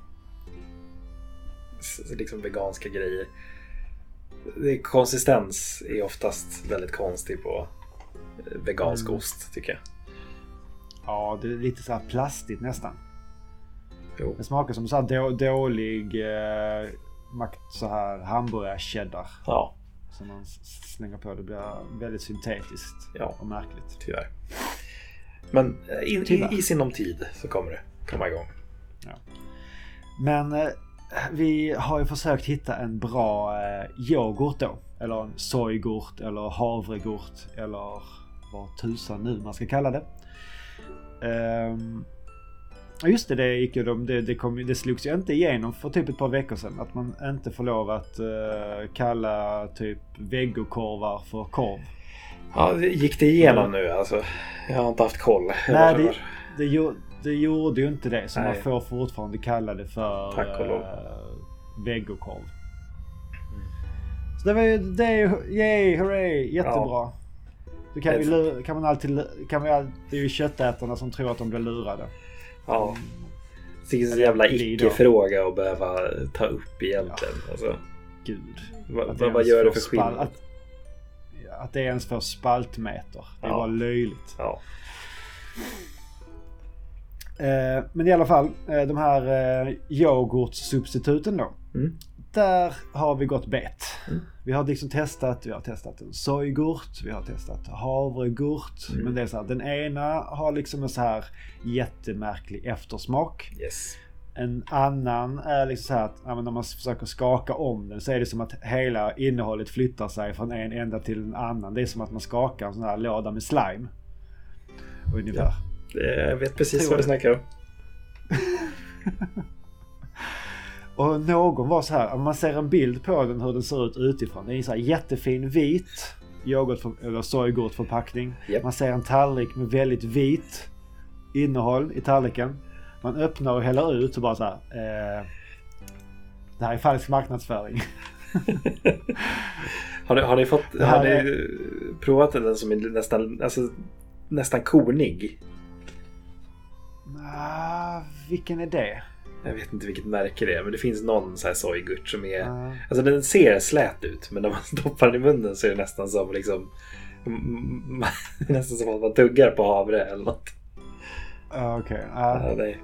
liksom veganska grejer. Det, konsistens är oftast väldigt konstig på eh, vegansk Mm. ost tycker jag. Ja, det är lite så här plastigt nästan. Jo. Det smakar som så här då, dålig eh, så här hamburgar-cheddar. Ja, Som man slänger på. Det blir väldigt syntetiskt Ja. och märkligt. tyvärr. Men eh, in, Tyvärr. i, sinom tid så kommer det komma igång. Men eh, vi har ju försökt hitta en bra eh, yoghurt då. Eller en sojgurt eller havregurt eller vad tusan nu man ska kalla det. Ja, just det, det, gick ju, de- det, det, kom, det slogs ju inte igenom för typ ett par veckor sedan. Att man inte får lov att eh, kalla typ vegokorvar för korv. Ja, det- gick det igenom nu alltså? Jag har inte haft koll. Nej, det, det, det gjorde ju inte det. Så Nej. man får fortfarande kalla det för Tack och lov. uh, vegokorv. Så det var ju, det yay, hurray, jättebra. Då kan, vi, kan man alltid, kan vi all, det är ju köttätarna som tror att de blir lurade. Ja. Det är en jävla icke-fråga att behöva ta upp egentligen. Alltså, Gud. vad, Att vad, gör det för skillnad? Att, att det ens får spaltmeter. Det är Ja. bara löjligt. Ja. Eh, men i alla fall, eh, de här eh, yoghurtsubstituten då. Mm. Där har vi gått bet. Mm. Vi har liksom testat, vi har testat en sojgurt, vi har testat havregurt. Mm. Men det är så här, den ena har liksom en så här jättemärklig eftersmak. Yes. En annan är liksom så här att ja, när man försöker skaka om den så är det som att hela innehållet flyttar sig från en ända till en annan. Det är som att man skakar en sån här låda med slime. Ungefär. Ja. Det- Jag vet precis Tror vad du snackar om. Och någon var så här, om man ser en bild på den hur den ser ut utifrån. Det är en så här jättefin vit yoghurt eller sojgurtförpackning. Japp. Man ser en tallrik med väldigt vit innehåll i tallriken. Man öppnar och häller ut och bara så här. Eh, Det här är falsk marknadsföring. har, ni, har ni fått... Har ni är- provat den som är nästan, alltså, nästan konig? Ah, vilken är det? Jag vet inte vilket märke det är, men det finns någon så här sojgurt som är... Ah, Alltså den ser slät ut, men när man stoppar den i munnen så är det nästan som liksom... nästan som att man tuggar på havre eller något. ah, Okej. Ah, Ja, nej.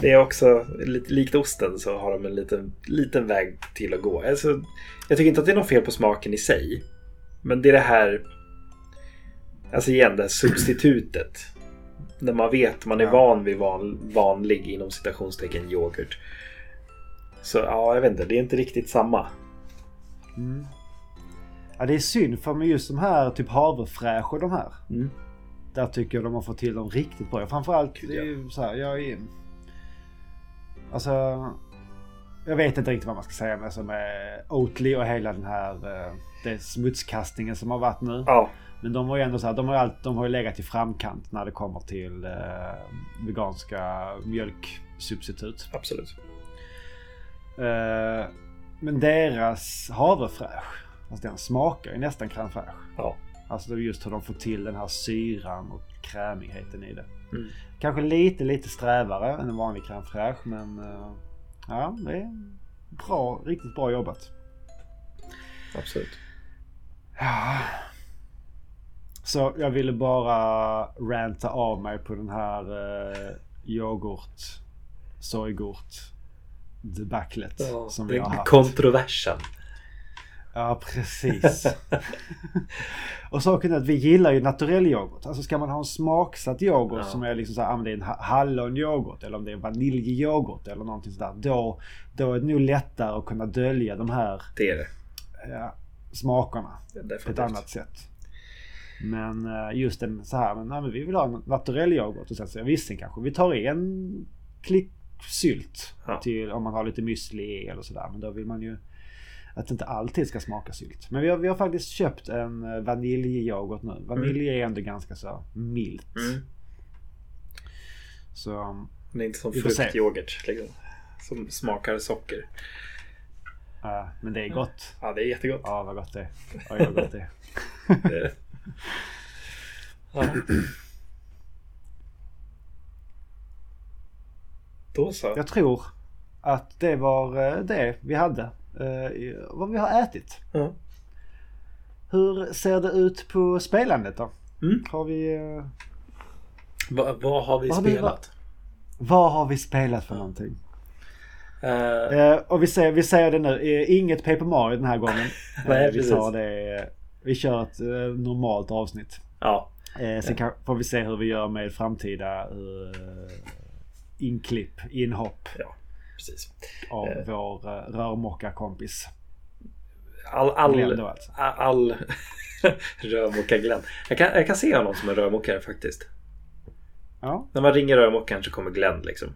Det, är också likt osten så har de en liten, liten väg till att gå. Alltså, jag tycker inte att det är något fel på smaken i sig. Men det är det här... Alltså igen, det här substitutet. När man vet, man är Ja. van vid van, vanlig inom citationstecken yoghurt. Så ja, jag vet inte, det är inte riktigt samma. mm. ja, det är synd för med just de här typ havrefräsch och de här. Mm. Där tycker jag de har fått till dem riktigt bra. Framförallt det är ju så här, jag är... Alltså... Jag vet inte riktigt vad man ska säga med, alltså med Oatly och hela den här eh, det smutskastningen som har varit nu. Ja, Men de har ju ändå så här, de har ju, allt, de har ju legat i framkant när det kommer till eh, veganska mjölksubstitut. absolut. Eh, men deras havrefräsch, alltså den smakar ju nästan crème fraîche. Ja. Alltså det är just hur de får till den här syran och krämigheten i det. Mm. Kanske lite, lite strävare än en vanlig crème fraîche men eh, ja, det är bra, riktigt bra jobbat. Absolut. Ja. Så jag ville bara ranta av mig på den här eh, yoghurt, sojgurt debaclet Ja, som vi har haft. kontroversen. Ja, precis. och saken är att vi gillar ju naturell yoghurt. Alltså ska man ha en smaksatt yoghurt Ja. som är liksom så här, men det är en ha- hallonyoghurt eller om det är vaniljyoghurt eller någonting sådär. Då, då är det nog lättare att kunna dölja de här Det det. ja, smakerna på ett annat sätt. Men eh, just en så här, men, nej, men vi vill ha en naturell yoghurt. Och sen så jag visste kanske vi tar en klick sylt Ja. till om man har lite müsli eller sådär. Men då vill man ju att det inte alltid ska smaka sylt. Men vi har, vi har faktiskt köpt en eh, vaniljyoghurt nu. Vanilj är ändå ganska så milt. Mm. Så Det är inte som fruktyoghurt liksom. Som smakar socker. eh, men det är gott. Ja, det är jättegott. Ja vad gott det är. Oj vad gott det är. Ja. Då så. Jag tror att det var eh, det vi hade. eh, Vad vi har ätit. Ja. Hur ser det ut på spelandet då? Mm. Har vi... eh, Va, vad har vi Vad har vi- spelat? Vad har vi spelat för någonting? Eh, Eh, och vi säger, vi säger det nu. Inget Paper Mario den här gången. Nej, vi precis. sa det. Eh, Vi kör ett eh, normalt avsnitt. ja. Eh, sen kan, får vi se hur vi gör med framtida eh, inklipp, inhopp ja, precis. av Eh. vår uh, rörmokarkompis. All, all, Glenn då alltså. all, all rörmokar-Glenn. Jag kan, jag kan se honom som en rörmokare faktiskt. Ja, När man ringer rörmokaren så kommer Glenn liksom.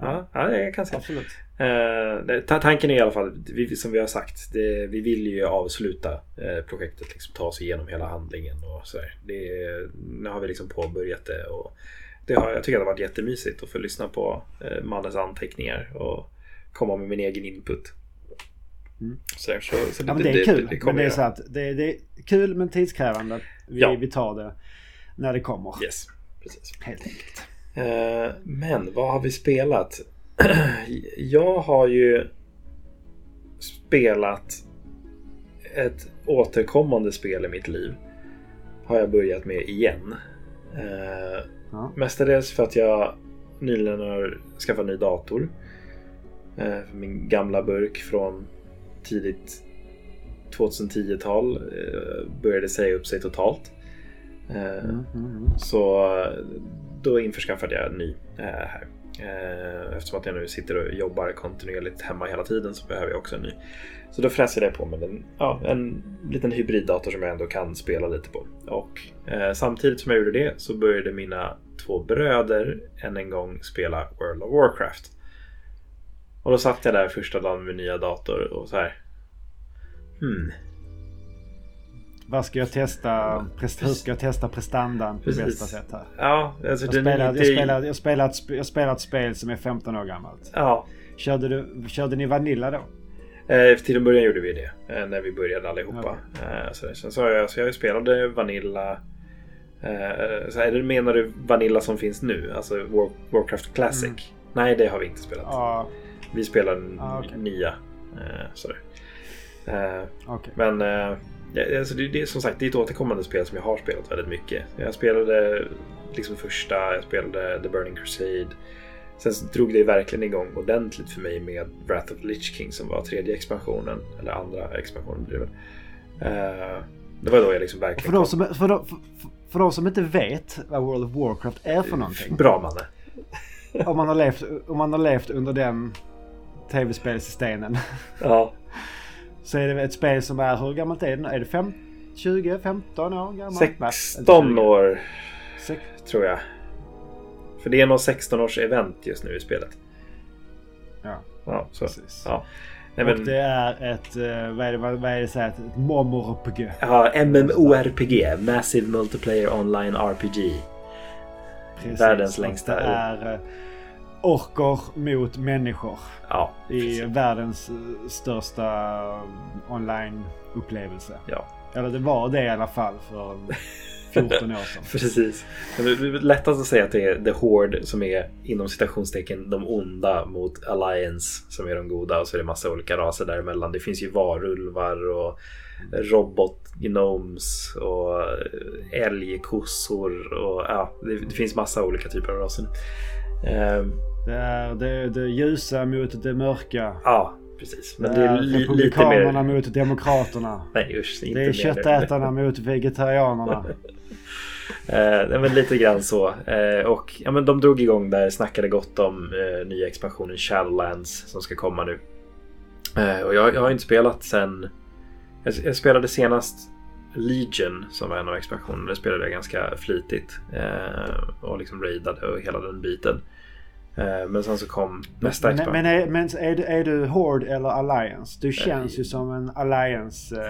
Ja, ja jag kan se. absolut. Eh, tanken är i alla fall, vi, som vi har sagt, det, vi vill ju avsluta eh, projektet. Liksom, ta oss igenom hela handlingen och sådär. Det, nu har vi liksom påbörjat det. Och det har, jag tycker det har varit jättemysigt att få lyssna på eh, mannens anteckningar och komma med min egen input. Mm. Så, så, så Ja, men det är kul. det men det är så att det, det är kul men tidskrävande. Vi, Ja. vi tar det när det kommer. Yes, precis. Helt enkelt. Eh, men vad har vi spelat? Jag har ju spelat ett återkommande spel i mitt liv. Har jag börjat med igen. Eh, Ja. mestadels för att jag nyligen har skaffat ny dator. Eh, min gamla burk från tidigt 2010-tal eh, började säga upp sig totalt. Eh, Mm, mm, mm. så eh, då införskaffade jag en ny eh, här. Eh, eftersom att jag nu sitter och jobbar kontinuerligt hemma hela tiden så behöver jag också en ny. Så då fräser jag på med en, ja, en liten hybriddator som jag ändå kan spela lite på. Och eh, samtidigt som jag gjorde det så började mina två bröder än en gång spela World of Warcraft. Och då satt jag där första dagen med min nya dator och så här. Hmm, vad ska jag testa? Hur ska jag testa prestandan på Precis. bästa sätt här? ja, alltså Jag spelar, inte... jag, spelar, jag, spelar ett, jag spelar ett spel som är 15 år gammalt. Ja, Körde, du, körde ni Vanilla då? Eh, till en början gjorde vi det. Eh, när vi började allihopa. Eh, så, sen så jag, så jag spelade Vanilla. Eh, så är det, menar du Vanilla som finns nu? Alltså War, Warcraft Classic? Mm. Nej, det har vi inte spelat. Ja, Vi spelar Ah, okej. nya. Eh, sådär. Eh, okej. men eh, ja, alltså det, det är som sagt det är ett återkommande spel som jag har spelat väldigt mycket. Jag spelade liksom första, jag spelade The Burning Crusade. Sen drog det verkligen igång ordentligt för mig med Wrath of the Lich King som var tredje expansionen. Eller andra expansionen blir det väl. Eh, det var då jag liksom För verkligen... de, som, för, de, för, för de som inte vet vad World of Warcraft är för någonting. Bra Manne! Om man har levt, om man har levt under den tv-spelsstenen. Ja, Så är det ett spel som är, hur gammalt är det? Är det fem, 20, 15 år gammalt? Nej, inte 16 20. år Sex, tror jag. För det är nog 16 års event just nu i spelet. ja, Ja, så. precis. Ja. Nej, Och men, det är ett, eh, vad är det, vad är det så här, ett MMORPG. ja, MMORPG, Massive Multiplayer Online RPG. Precis. Världens Och längsta. Det är eh, orker mot människor. Ja, I världens eh, största eh, online-upplevelse. Ja, Eller det var det i alla fall för 14 år sedan. precis. Det är lättast att säga att det är The Horde som är inom citationstecken de onda mot Alliance som är de goda och så är det massa olika raser däremellan. Det finns ju varulvar och robot gnomes och älgkossor och ja, det, det finns massa olika typer av raser. Ehm, Det är det, det ljusa mot det mörka. ja, precis. Men det det är republikanerna mer... mot demokraterna. Nej usch, inte Det är köttätarna mot vegetarianerna. Eh, men lite grann så. Eh, och ja, men de drog igång där, snackade gott om eh, nya expansionen Shadowlands som ska komma nu. Eh, och jag, jag har inte spelat sen... Jag, jag spelade senast Legion som var en av expansionerna. Det spelade jag ganska flitigt. Eh, och liksom raidade och hela den biten. Eh, men sen så kom nästa Men, expansion. men, är, men är, du, är du Horde eller Alliance? Du känns ju som en Alliance.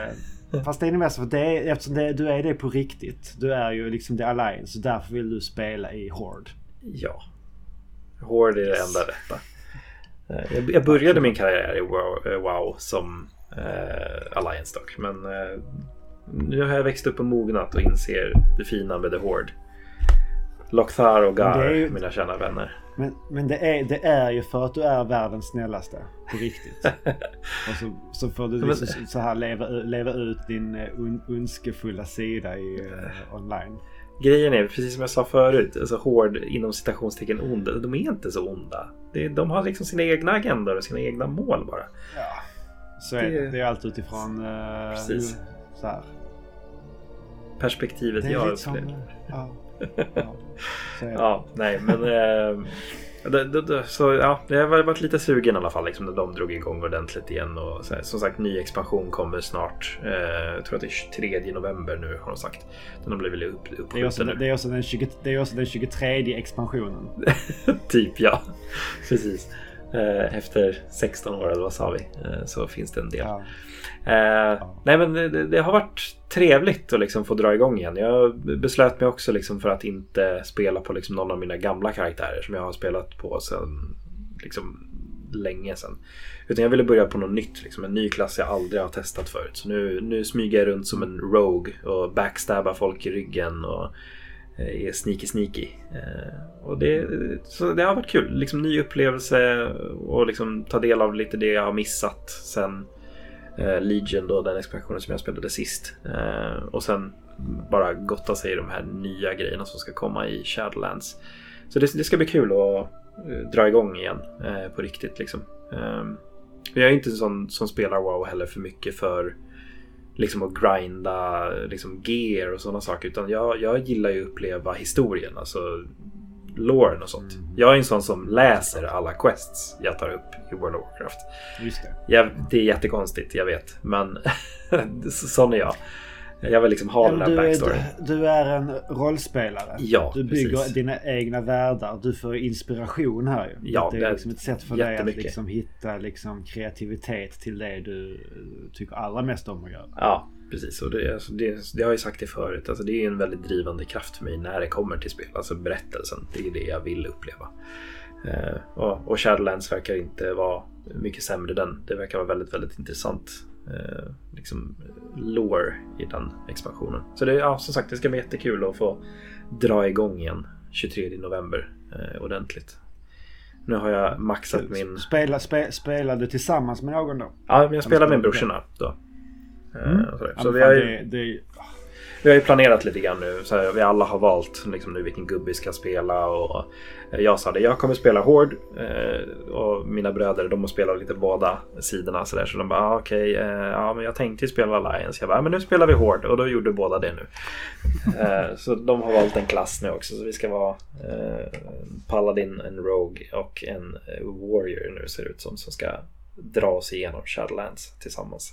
Eh, fast det är mest för det är, eftersom det, du är det på riktigt. Du är ju liksom det Alliance. Så därför vill du spela i Horde. Ja. Horde är det enda rätta. Eh, Jag, jag började min karriär i WoW, WoW som eh, Alliance dock. Men eh, nu har jag växt upp och mognat och inser det fina med The Horde. Lockthar och Gar, ju- mina kära vänner. Men, men det, är, det är ju för att du är världens snällaste. På riktigt. Och så, så får du liksom så- här leva, leva ut din eh, un, sida i eh, online. Grejen är, precis som jag sa förut, alltså Horde inom citationstecken onda, de är inte så onda. De har liksom sina egna agendor och sina egna mål bara. Ja. Så är Det- det. Det är allt utifrån... Eh, Precis. Så här. Perspektivet är jag som... upplever. Ja. Ja. Det. Nej men... Eh, det, det, det, så ja, jag har varit lite sugen i alla fall liksom, när de drog igång ordentligt igen. Och, så som sagt, ny expansion kommer snart. Eh, jag tror att det är 23 november nu har de sagt. Den har blivit upp, Det är, också, uppskjuten det, nu. är också den 20, det är också den 23 expansionen. typ ja, precis. Eh, efter 16 år eller vad sa vi? Eh, så finns det en del. Ja. Eh, nej men det, det- har varit trevligt att liksom få dra igång igen. Jag beslöt mig också liksom för att inte spela på liksom någon av mina gamla karaktärer som jag har spelat på sedan liksom länge sedan. Utan jag ville börja på något nytt, liksom en ny klass jag aldrig har testat förut. Så nu, nu smyger jag runt som en rogue och backstabbar folk i ryggen och Eh, är sneaky sneaky. Eh, och det, så det har varit kul. Liksom ny upplevelse och liksom ta del av lite det jag har missat sen eh, Legion då, den expansionen som jag spelade sist. Och sen bara gotta sig i de här nya grejerna som ska komma i Shadowlands. Så det, det ska bli kul att dra igång igen på riktigt liksom. Jag är inte en sån som spelar WoW heller för mycket för liksom att grinda liksom gear och sådana saker. Utan jag, jag gillar ju att uppleva historien, alltså loren och sånt. Mm. Jag är en sån som läser alla quests jag tar upp i World of Warcraft. Just det. Ja, det är jättekonstigt, jag vet. Men så- sån är jag. Jag vill liksom ha den Men här du, är, backstoryn. du, är en rollspelare. Ja, Du bygger precis. dina egna världar. Du får inspiration här ju. Ja, det är är liksom ett sätt för dig att liksom hitta liksom kreativitet till det du eh, tycker allra mest om att göra. Ja, precis. Och det, alltså, det, det har jag sagt det förut. Alltså, det är en väldigt drivande kraft för mig när det kommer till spel. Alltså berättelsen. Det är det jag vill uppleva. Eh, och, och Shadowlands verkar inte vara mycket sämre. Den. Det verkar vara väldigt, väldigt intressant eh, liksom lore i den expansionen. Så det, ja, som sagt, det ska bli jättekul att få dra igång igen 23 november eh, ordentligt. Nu har jag maxat min... Spela, spe, spelar du tillsammans med någon då? Ja, men jag spelar med brorsorna då. Eh, Mm. Så, så vi har ju... det, det, vi har ju planerat lite grann nu. Så här, vi alla har valt liksom, nu vilken gubbe vi ska spela. Och eh, jag sa det, jag kommer spela Hård. Eh, och mina bröder de har spelat lite båda sidorna. Så, där, så de bara, ah, okej, eh, ja, men jag tänkte ju spela Alliance. Jag bara, ah, men nu spelar vi Hård. Och då gjorde båda det nu. eh, så de har valt en klass nu också. Så vi ska vara eh, Paladin, en Rogue och en eh, Warrior nu ser det ut som. Som ska dra oss igenom Shadowlands tillsammans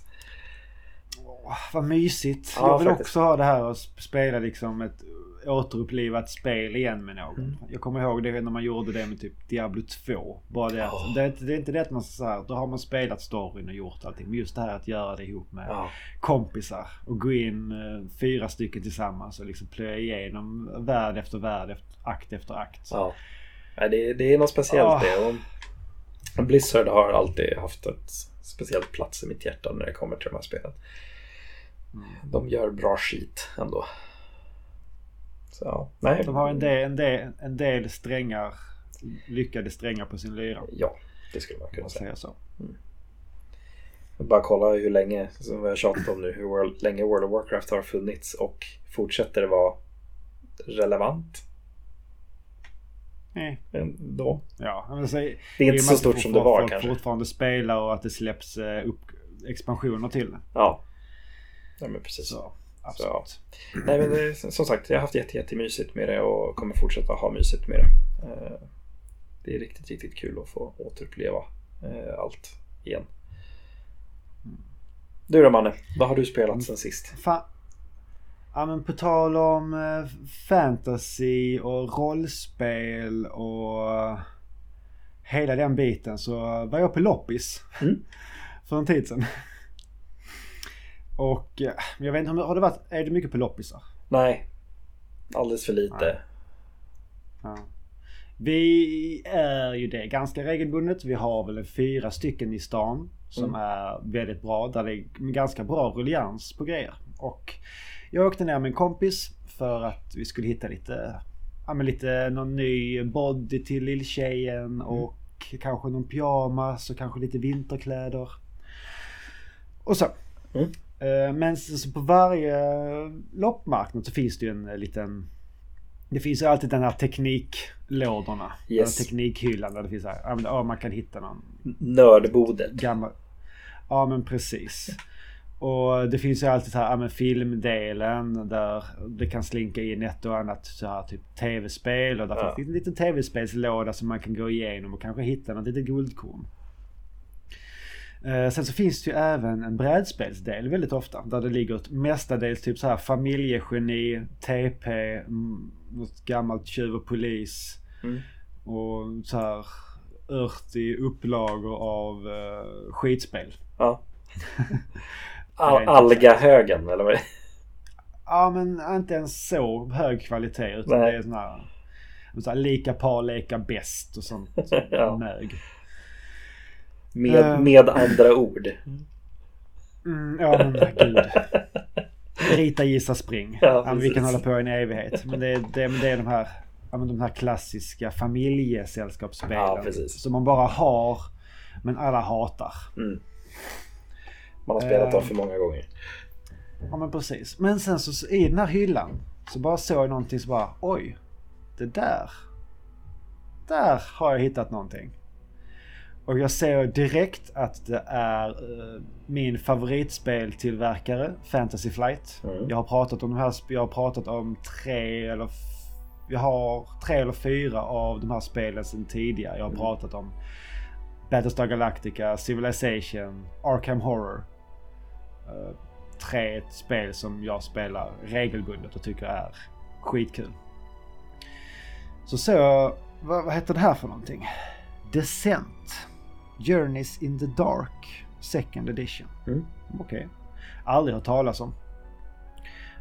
åh, vad mysigt. Ja, jag vill faktiskt. också ha det här att sp- spela liksom ett återupplivat spel igen med någon. Mm. Jag kommer ihåg det när man gjorde det med typ Diablo 2. Bara det, att, Ja. det, är inte- det är inte det att man så här, då har man spelat storyn och gjort allting. Men just det här att göra det ihop med Ja. kompisar och gå in eh, fyra stycken tillsammans och liksom plöja igenom värld efter värld, efter, akt efter akt. Ja. Nej, det, det är något speciellt Ah. det. Och Blizzard har alltid haft ett speciellt plats i mitt hjärta när det kommer till de här spelen. Mm. De gör bra skit ändå. Så ja, nej. De har en del, en, del, en del strängar, lyckade strängar på sin lyra. Ja, det skulle man kunna säga. så. Bara kolla hur länge, som vi har tjatat om nu, hur World, länge World of Warcraft har funnits och fortsätter det vara relevant Eh, ändå. ja, men så, Det är inte så stort som det var kanske. fortfarande spelar och att det släpps eh, upp expansioner till det. Ja. Ja, men precis. Så absolut. Nej men det, är- som sagt, jag har haft jätte, jättemysigt med det och kommer fortsätta ha mysigt med det. Eh, Det är riktigt, riktigt kul att få återuppleva eh, allt igen. Du då Manne, vad har du spelat sen sist? Fan. Ja men på tal om eh, fantasy och rollspel och eh, hela den biten så var jag på loppis. Mm. För en tid sedan. Och eh, jag vet inte, har det varit, är det mycket på loppisar? Nej, alldeles för lite. Ja. Vi är ju det ganska regelbundet. Vi har väl fyra stycken i stan som Mm. är väldigt bra. Där det är ganska bra ruljans på grejer. Och jag åkte ner med en kompis för att vi skulle hitta lite, ja men lite någon ny body till lilltjejen och kanske någon pyjamas och kanske lite vinterkläder. Och så. Mm. Eh, Men på varje loppmarknad så finns det ju en eh, liten det finns ju alltid den här tekniklådorna. Yes. Den teknikhyllan där det finns här, ja, man kan hitta någon Nördbodet. gammal... Ja men precis. Och det finns ju alltid så här, ja, men filmdelen där det kan slinka in ett och annat så här typ tv-spel och där Ja. finns en liten tv-spelslåda som man kan gå igenom och kanske hitta något litet guldkorn. Eh, sen så finns det ju även en brädspelsdel väldigt ofta. Där det ligger ett mestadels typ så här familjegeni, TP, mm, något gammalt tjuv och polis. Mm. Och så här 80 upplagor av uh, skitspel. Ja. Al- Algahögen eller vad. Ja men inte ens så hög kvalitet utan Nej. det är sån här, så här lika par leka bäst och sånt. sånt Ja. mög. Med, Eh. med andra ord. Mm, ja men gud. Rita gissa spring. Ja, Ja, vi kan hålla på en evighet. Men det, är- det, men det är de här, ja, men de här klassiska familjesällskapsspelen. Ja, precis. Som man bara har men alla hatar. Mm. Man har spelat dem för många gånger. Ja men precis. Men sen så i den här hyllan så bara såg jag någonting så bara oj. Det där. Där har jag hittat någonting. Och jag ser direkt att det är eh, min favoritspeltillverkare Fantasy Flight. Mm. Jag har pratat om de här, jag har pratat om tre eller jag har tre eller fyra av de här spelen sedan tidigare. Jag har Mm. pratat om Battlestar Galactica, Civilization, Arkham Horror. Eh, tre spel som jag spelar regelbundet och tycker är skitkul. Så så, vad, vad heter det här för någonting? Descent. Journeys in the Dark. Second edition. Mm. Okej. Aldrig hört talas om.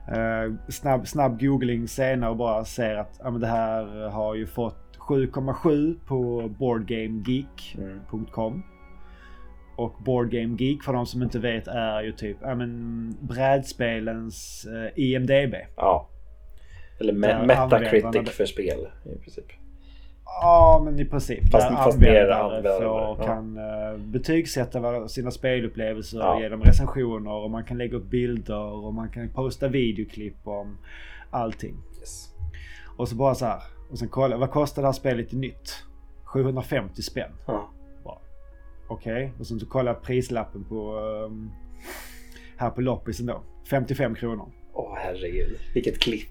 Eh, snabb, snabb googling senare och bara ser att ja, men det här har ju fått 7,7 på boardgamegeek.com. Mm. Och Board Game Geek för de som inte vet är ju typ ja, men, brädspelens eh, IMDB. Ja. Eller me- Metacritic användarna- för spel i princip. Ja, men i princip. Fast- där fast mer användare får, ja. kan uh, betygsätta sina spelupplevelser Ja. genom recensioner och man kan lägga upp bilder och man kan posta videoklipp om allting. Yes. Och så bara så här. Och sen kolla, vad kostar det här spelet i nytt? 750 spänn. Ja. Okej. Och sen så kollar jag prislappen på ehm, här på loppisen då. 55 kronor. Åh herregud. Vilket klipp.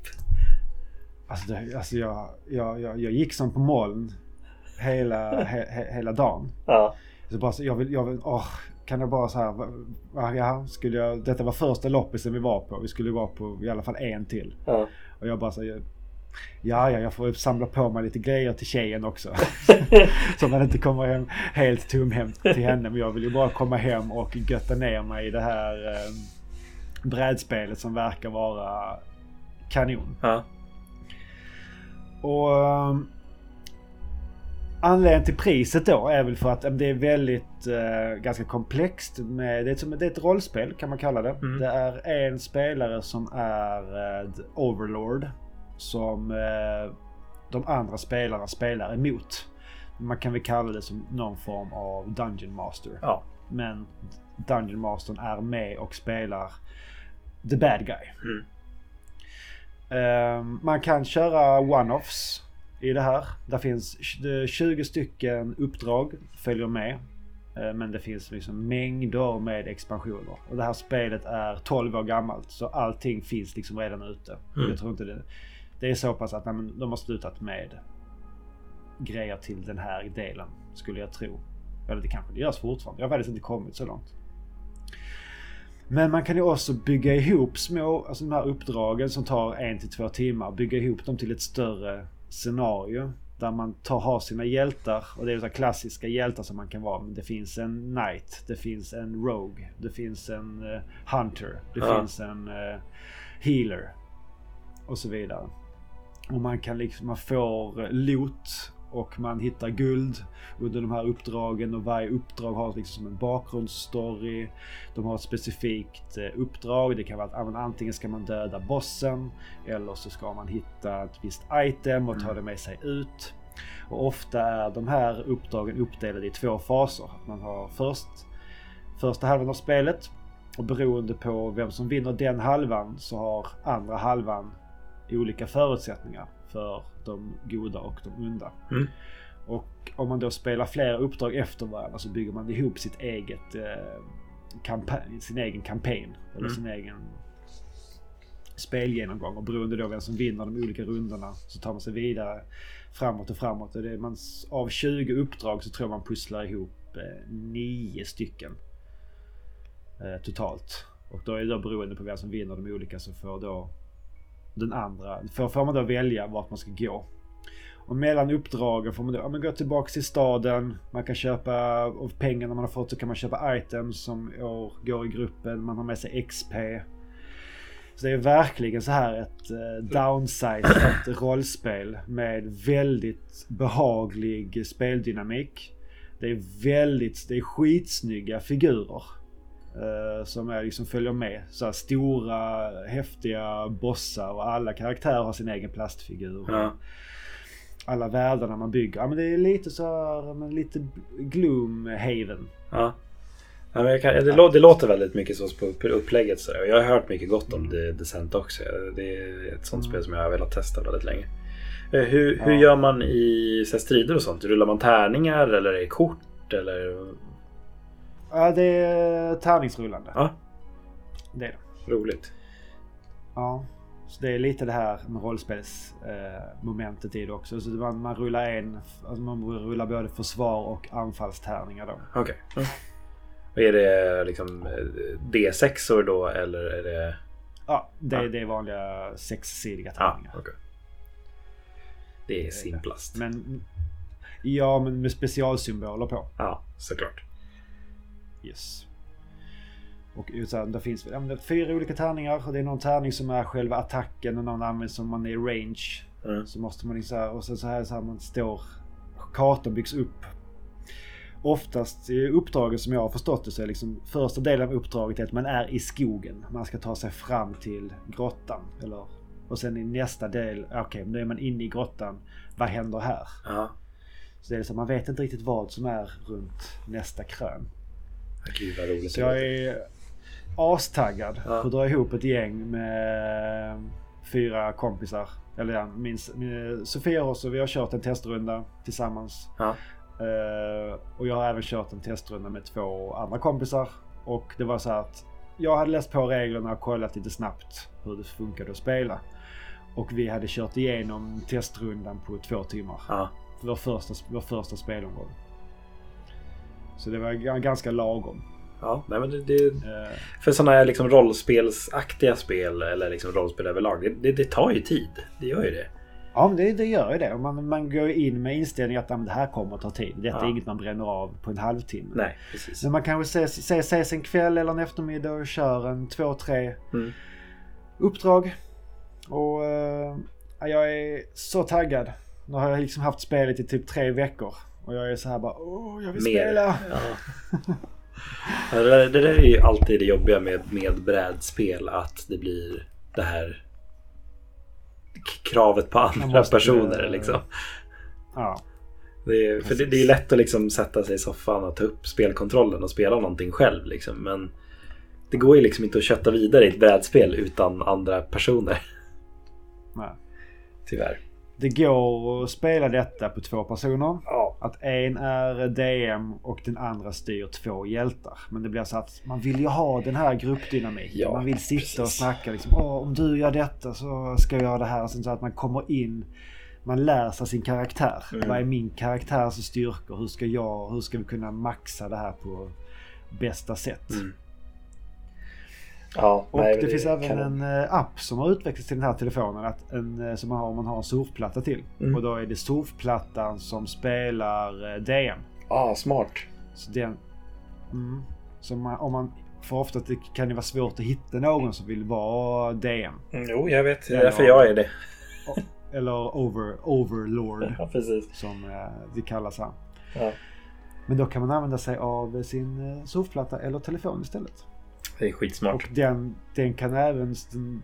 Alltså, det, alltså jag, jag, jag, jag gick som på moln hela, he, he, hela dagen. Ja. Så bara så, jag vill, jag vill, åh, kan jag bara så här, ja, skulle jag, detta var första loppisen vi var på. Vi skulle vara på i alla fall en till. Ja. Och jag bara så, jag- ja, ja, jag får samla på mig lite grejer till tjejen också. så man inte kommer hem helt tomhänt till henne. Men jag vill ju bara komma hem och götta ner mig i det här eh, brädspelet som verkar vara kanon. Ja. Och um, Anledningen till priset då är väl för att det är väldigt uh, ganska komplext. Med, det, är som, det är ett rollspel kan man kalla det. Mm. Det är en spelare som är uh, the Overlord. Som uh, de andra spelarna spelar emot. Man kan väl kalla det som någon form av Dungeon Master. Ja. Men Dungeon Mastern är med och spelar the bad guy. Mm. Ehm, man kan köra one-offs i det här. Där finns tj- 20 stycken uppdrag följer med. Eh, Men det finns liksom mängder med expansioner. Och det här spelet är 12 år gammalt. Så allting finns liksom redan ute. Mm. Jag tror inte det. Det är så pass att nej, de har slutat med grejer till den här delen. Skulle jag tro. Eller det kanske det görs fortfarande. Jag har faktiskt inte kommit så långt. Men man kan ju också bygga ihop små, alltså de här uppdragen som tar en till två timmar. Bygga ihop dem till ett större scenario. Där man tar, har sina hjältar. Och det är så klassiska hjältar som man kan vara. Men det finns en knight. Det finns en rogue. Det finns en eh, hunter. Det Ja. finns en eh, healer. Och så vidare. Och man kan liksom, man får eh, loot. Och man hittar guld under de här uppdragen. Och varje uppdrag har liksom en bakgrundsstory. De har ett specifikt eh, uppdrag. Det kan vara att antingen ska man döda bossen eller så ska man hitta ett visst item och ta det med sig ut. Och ofta är de här uppdragen uppdelade i två faser. Man har först första halvan av spelet och beroende på vem som vinner den halvan så har andra halvan olika förutsättningar för de goda och de onda. Mm. Och om man då spelar flera uppdrag efter varandra så bygger man ihop sitt eget eh, sin egen campaign. Eller Mm. sin egen spelgenomgång. Och beroende då vem som vinner de olika rundorna så tar man sig vidare framåt och framåt. Och det man, av 20 uppdrag så tror man pusslar ihop eh, nio stycken eh, totalt. Och då är det då beroende på vem som vinner de olika så får då den andra, får, får man då välja vart man ska gå. Och mellan uppdragen får man då ja, men gå tillbaka till staden. Man kan köpa, av pengarna man har fått så kan man köpa items som år, går i gruppen. Man har med sig XP. Så det är verkligen så här ett eh, downsizat rollspel med väldigt behaglig speldynamik. Det är väldigt, det är skitsnygga figurer. Eh, som är liksom följer med. Så stora, häftiga bossar och alla karaktärer har sin egen plastfigur. Ja. Alla världarna man bygger. Ja men det är lite så här, men lite Gloomhaven. Ja. Ja, men kan, det, lå- det låter väldigt mycket så på på upplägget. Så jag har hört mycket gott om The Descent också. Det är ett sånt Mm. spel som jag har velat testa väldigt länge. Eh, Hur, hur Ja. gör man i så här, strider och sånt? Rullar man tärningar eller är det kort? Eller? Ja det är tärningsrullande. Ja, Det är det. roligt. Ja. Så det är lite det här med rollspelsmomentet eh, i det också. Så man, man rullar en, alltså man rullar både försvar och anfallstärningar då. Okej. Ja. Och Är det liksom eh, D6or då eller är det... Ja, det, Ja. det är vanliga sexsidiga tärningar. okej. Det är simplast. Men ja, men med specialsymboler på. Ja, såklart. Yes. Och här, det finns det fyra olika tärningar. Och det är någon tärning som är själva attacken och någon använder som man är i range. Mm. Så måste man liksom, så här, och sen så här, så här man står... Kartan byggs upp. Oftast i uppdraget som jag har förstått det så är liksom första delen av uppdraget är att man är i skogen. Man ska ta sig fram till grottan. Eller, och sen i nästa del, okej, okay, då är man inne i grottan. Vad händer här? Ja. Så det är så man vet inte riktigt vad som är runt nästa krön. Gud vad roligt. Så jag är astaggad Ja. på att dra ihop ett gäng med fyra kompisar. Eller ja, min, min, Sofia också. Vi har kört en testrunda tillsammans. Ja. Eh, och jag har även kört en testrunda med två andra kompisar. Och det var så här att jag hade läst på reglerna och kollat lite snabbt hur det funkade att spela. Och vi hade kört igenom testrundan på två timmar. Ja. Vår första, vår första spelomgång. Så det var ganska lagom. Ja, nej men det, det, Eh, för sådana här liksom rollspelsaktiga spel eller liksom rollspel överlag. Det, det, det tar ju tid. Det gör ju det. Ja, men det, det gör ju det. Man, man går in med inställningen att "Ja, men det här kommer att ta tid. Detta Ja. är inget man bränner av på en halvtimme. Nej, precis. Men man kanske ses, ses, ses en kväll eller en eftermiddag och kör en två, tre Mm. uppdrag. Och ja, jag är så taggad. Nu har jag liksom haft spelet i typ tre veckor. Och jag är så här bara åh, jag vill Mer. spela. Ja. Det, där, det där är ju alltid det jobbiga med, med brädspel. Att det blir det här kravet på andra måste- personer. Liksom. Ja. Det är, för det, det är lätt att liksom sätta sig i soffan och ta upp spelkontrollen och spela någonting själv. Liksom. Men det går ju liksom inte att kötta vidare i ett brädspel utan andra personer. Nej. Tyvärr. Det går att spela detta på två personer. Ja. Att en är DM och den andra styr två hjältar. Men det blir så att man vill ju ha den här gruppdynamiken. Ja, man vill sitta precis. och snacka liksom. Om du gör detta så ska jag göra det här. Sen så att man kommer in. Man lär sig sin karaktär. Mm. Vad är min karaktärs styrkor? Hur ska jag, hur ska vi kunna maxa det här på bästa sätt? Mm. Ja, Och nej, det, finns även en eh, app som har utvecklats till den här telefonen. Att en, eh, som man har om man har en surfplatta till. Mm. Och då är det surfplattan som spelar eh, DM. Ah, smart. Så den... Mm, så man, om man, för ofta det kan det vara svårt att hitta någon som vill vara DM. Mm, jo, jag vet. Det är därför ja. jag är det. Eller over, overlord Ja, precis. som det kallas här. Ja. Men då kan man använda sig av sin surfplatta eller telefon istället. Det är skitsmart. Och den, den kan även... Den,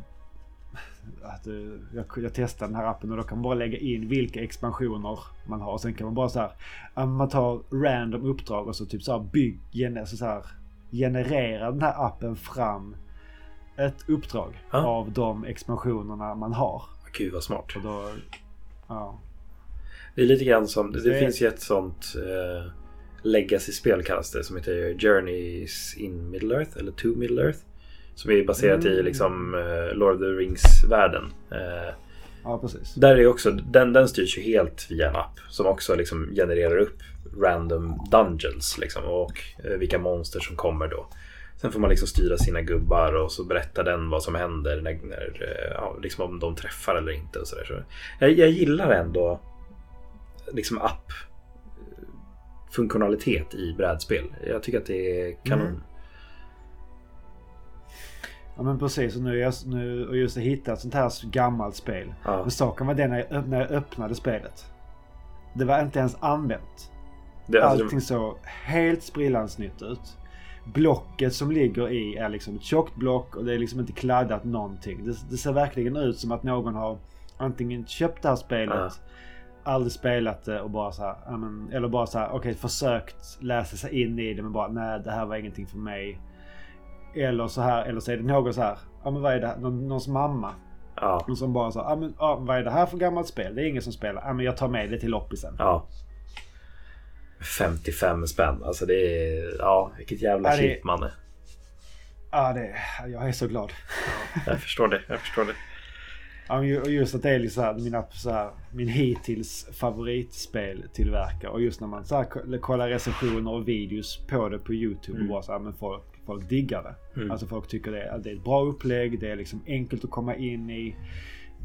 att, eh, jag, jag testade den här appen och då kan man bara lägga in vilka expansioner man har. Sen kan man bara så här... Man tar random uppdrag och så typ så här bygg... Så så här, genererar den här appen fram ett uppdrag Ja. av de expansionerna man har. Gud vad smart. Då... Ja. Det är lite grann som, det, det Det- finns ju ett sånt eh, legacy-spel kallas det som heter Journeys in Middle Earth eller To Middle Earth. Som är baserat i Mm. liksom eh, Lord of the Rings-världen. Eh, ja, precis. där är också, den, den styrs ju helt via en app som också liksom genererar upp random dungeons liksom, och eh, vilka monster som kommer då. Sen får man liksom styra sina gubbar och så berättar den vad som händer när, när ja, liksom om de träffar eller inte. Och så där. Så jag, jag gillar ändå liksom app funktionalitet i brädspel. Jag tycker att det är kanon. Mm. Ja men precis. Och nu, jag, nu och just att hitta ett sånt här gammalt spel. Ja. Men saken var den när jag, när jag öppnade spelet. Det var inte ens använt. Det, alltså, Allting såg helt sprillans nytt ut. Blocket som ligger i är liksom ett tjockt block och det är liksom inte kladdat någonting. Det, det ser verkligen ut som att någon har antingen köpt det här spelet, Ja. Aldrig spelat det och bara så här, ja, eller bara så här, okej försökt läsa sig in i det men bara nej det här var ingenting för mig. Eller så här, eller så är det någon så här, ja men vad är det här? Någon, någons mamma. ja, Någon som bara så, ja men ja, vad är det här för gammalt spel? Det är ingen som spelar. Ja men jag tar med det till loppisen. ja. 55 spänn. Alltså det är... Ja, vilket jävla Ja, det- man är. Ja det, jag är så glad. Jag förstår det. Jag förstår det. Ja, just att det är liksom så här, mina, så här, min hittills favoritspeltillverkare. Och just när man så här, ko- kollar recensioner och videos på det på YouTube Mm. och bara så här, men folk, folk diggar det. Mm. Alltså folk tycker det är, det är ett bra upplägg, det är liksom enkelt att komma in i.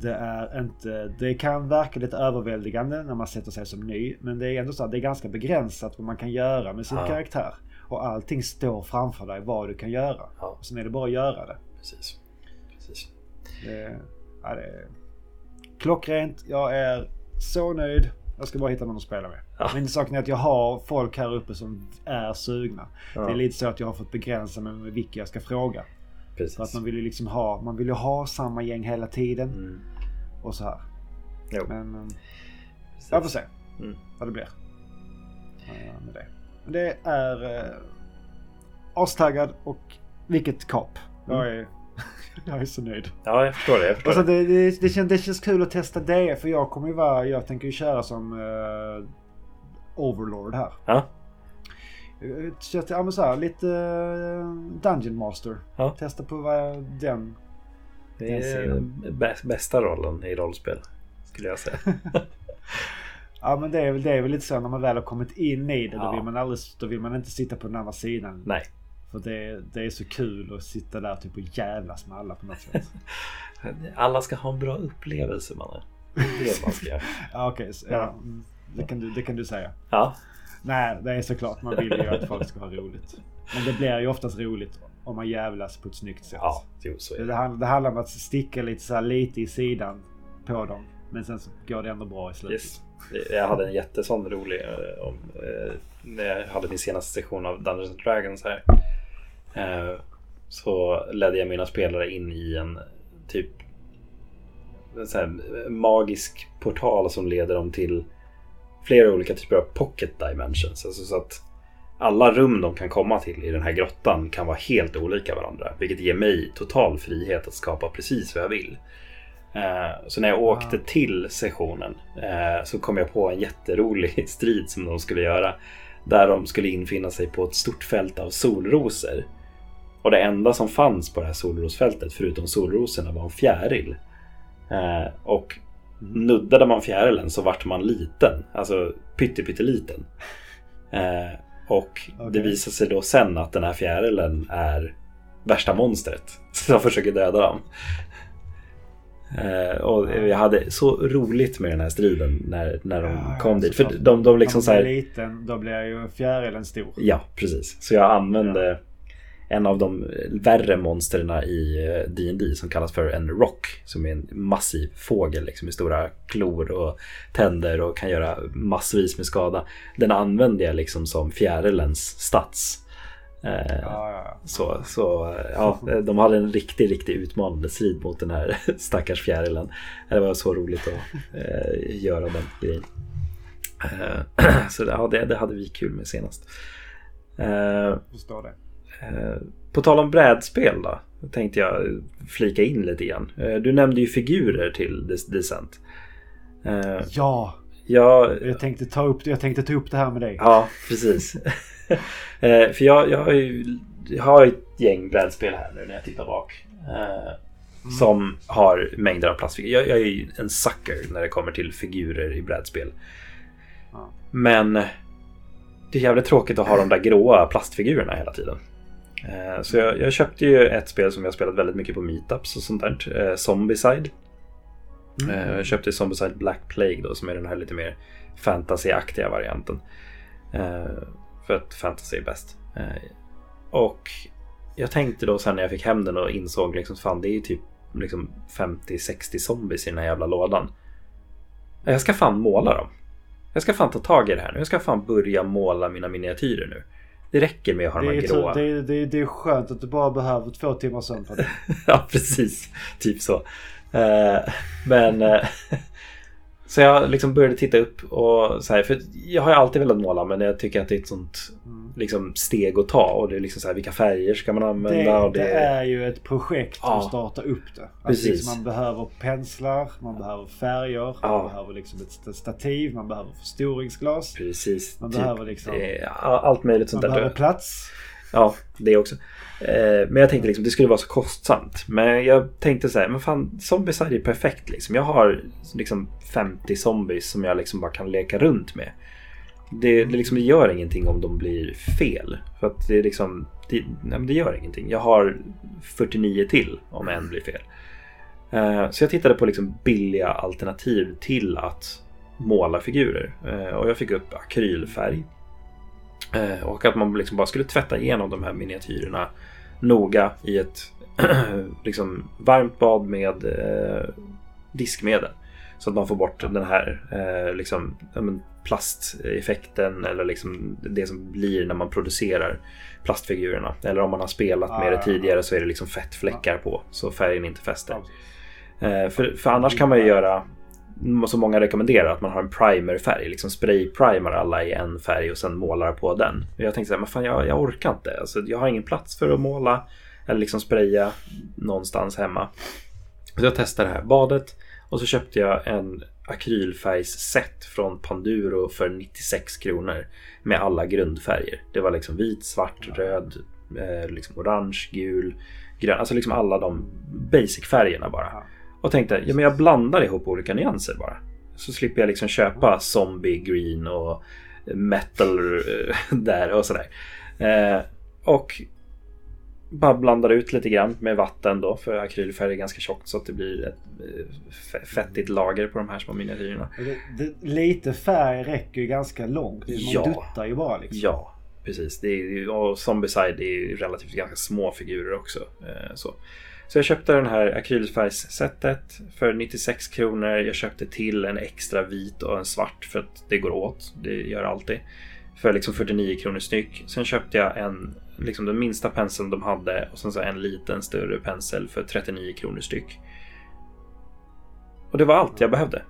Det är inte, det kan verka lite överväldigande när man sätter sig som ny. Men det är ändå så att det är ganska begränsat vad man kan göra med sin Ja. karaktär. Och allting står framför dig vad du kan göra. Ja. Och sen är det bara att göra det. Precis. Precis. det, ja, det är klockrent. Jag är så nöjd. Jag ska bara hitta någon att spela med. Ja. Men saken är att jag har folk här uppe som är sugna. Ja. Det är lite så att jag har fått begränsa mig med vilka jag ska fråga. För att Precis. man vill ju liksom ha, man vill ju ha samma gäng hela tiden. Mm. Och så här. Jo, Men eh, precis. jag får se Mm. vad det blir. eh, Med det. Men det är eh, astaggad och vilket kap. Jag Mm. jag är så nöjd. Ja, jag förstår det. Jag förstår Alltså det. det, det, känns, det känns kul att testa det för jag kommer ju vara, jag tänker ju köra som eh, Overlord här. Ja. Eh, Så ja, men så här, lite eh, Dungeon Master. Ja. Testa på vad den... Det den är bä- bästa rollen i rollspel. Skulle jag säga. Ja men det är, väl, det är väl lite så när man väl har kommit in i det. Då, Ja. vill man aldrig, då vill man inte sitta på den andra sidan. Nej. För det, det är så kul att sitta där typ och jävlas med alla på något sätt. Alla ska ha en bra upplevelse mannen. Det är det man ska göra. ja okej, så- ja, det, kan du, det kan du säga. Ja, Nej, det är såklart. Man vill ju att folk ska ha roligt. Men det blir ju oftast roligt om man jävlas på ett snyggt sätt. ja jo, så är Det, det. handlar, det handlar om att sticka lite, så här, lite i sidan på dem. Men sen så går det ändå bra i slutet. Yes. Jag hade en jättesån rolig eh, om, eh, när jag hade min senaste session av Dungeons and Dragons här. Eh, så ledde jag mina spelare in i en typ en magisk portal som leder dem till flera olika typer av pocket dimensions. Alltså så att alla rum de kan komma till i den här grottan kan vara helt olika varandra. Vilket ger mig total frihet att skapa precis vad jag vill. Eh, Så när jag åkte till sessionen eh, så kom jag på en jätterolig strid som de skulle göra. Där de skulle infinna sig på ett stort fält av solrosor. Och det enda som fanns på det här solrosfältet förutom solrosorna var en fjäril. Eh, Och nuddade man fjärilen så vart man liten. Alltså pytteliten. Eh, och det Okej. visar sig då sen att den här fjärilen är värsta monstret. Som försöker döda dem. Eh, och jag hade så roligt med den här striden när, när de Ja, kom dit. För såklart. de, de liksom Om så här, liten, då blir ju fjärilen stor. Ja, precis. Så jag använde en av de värre monstren i eh, D&D som kallas för en rock. Som är en massiv fågel liksom, med stora klor och tänder och kan göra massvis med skada. Den använde jag liksom som fjärilens stats. Eh, Ja, ja, så, så ja, de hade en riktig, riktig utmanande strid mot den här stackars fjärilen. Det var så roligt att eh, göra den grejen. Eh, så ja, det, det hade vi kul med senast. Eh, Jag förstår det. Eh, på tal om brädspel då, tänkte jag flika in lite grann. Eh, du nämnde ju figurer till Descent. Eh, Ja, jag, jag tänkte, ta upp, jag tänkte ta upp det här med dig. Ja, precis. för jag, jag, har ju, jag har ju ett gäng brädspel här nu när jag tittar bak. Eh, Som har mängder av plastfigurer. Jag, jag är ju en sucker när det kommer till figurer i brädspel. Men det är jävligt tråkigt att ha de där gråa plastfigurerna hela tiden. Eh, Så jag, jag köpte ju ett spel som jag spelat väldigt mycket på meetups och sånt där. Eh, Zombicide. Mm. Eh, Jag köpte Zombicide Black Plague då som är den här lite mer fantasyaktiga varianten. För att fantasy är bäst. Och jag tänkte då sen när jag fick hem den och insåg liksom fan det är ju typ liksom 50-60 zombies i den här jävla lådan. Jag ska fan måla dem. Jag ska fan ta tag i det här nu. Jag ska fan börja måla mina miniatyrer nu. Det räcker med att ha de Det här är, gråa. så, det, det, det är skönt att du bara behöver två timmar sömn på det. ja, precis. Typ så. Eh, men... Så jag liksom började titta upp och så här, för jag har ju alltid velat måla men jag tycker att det är ett sånt liksom, steg att ta och det är liksom så här, vilka färger ska man använda? Det, och det är ju ett projekt Ja. att starta upp det. Alltså Precis. man behöver penslar, man behöver färger, Ja. man behöver liksom ett stativ, man behöver förstoringsglas. Precis. Man typ, behöver liksom- det allt möjligt Man sånt behöver där. plats. Ja, det också. Eh, men jag tänkte liksom det skulle vara så kostsamt. Men jag tänkte så här, men fan zombies är perfekt liksom. Jag har liksom 50 zombies som jag liksom bara kan leka runt med. Det, det, liksom, det gör ingenting om de blir fel. För att det är liksom, det, nej, men det gör ingenting. Jag har 49 till om en blir fel. Eh, så jag tittade på liksom billiga alternativ till att måla figurer. Eh, och jag fick upp akrylfärg. Eh, och att man liksom bara skulle tvätta igenom de här miniatyrerna noga i ett liksom varmt bad med eh, diskmedel. Så att man får bort den här eh, liksom, plasteffekten eller liksom det som blir när man producerar plastfigurerna. Eller om man har spelat med det tidigare så är det liksom fettfläckar på så färgen inte fäster. Eh, för, för annars kan man ju göra som många rekommenderar att man har en primerfärg. Liksom sprayprimar alla i en färg och sen målar på den. Och jag tänkte så här, men fan jag, jag orkar inte. Alltså, jag har ingen plats för att måla eller liksom spraya någonstans hemma. Så jag testade det här badet och så köpte jag en akrylfärgsset från Panduro för 96 kronor med alla grundfärger. Det var liksom vit, svart, röd, eh, liksom orange, gul, grön. Alltså liksom alla de basic-färgerna bara. Och tänkte, ja men jag blandar ihop olika nyanser bara. Så slipper jag liksom köpa zombie green och metal eh, där och sådär. Eh, och bara blandar ut lite grann med vatten då för akrylfärg är ganska tjockt så att det blir ett eh, fettigt lager på de här små miniatyrerna. lite färg räcker ju ganska långt. Man ja. duttar ju bara liksom. Ja, precis. Det är, och Zombieside är relativt ganska små figurer också. Eh, så. Så jag köpte den här akrylfärgssättet för 96 kronor. Jag köpte till en extra vit och en svart för att det går åt. Det gör alltid. För liksom 49 kronor styck. Sen köpte jag en liksom den minsta penseln de hade och sen så en liten större pensel för 39 kronor styck. Och det var allt jag behövde.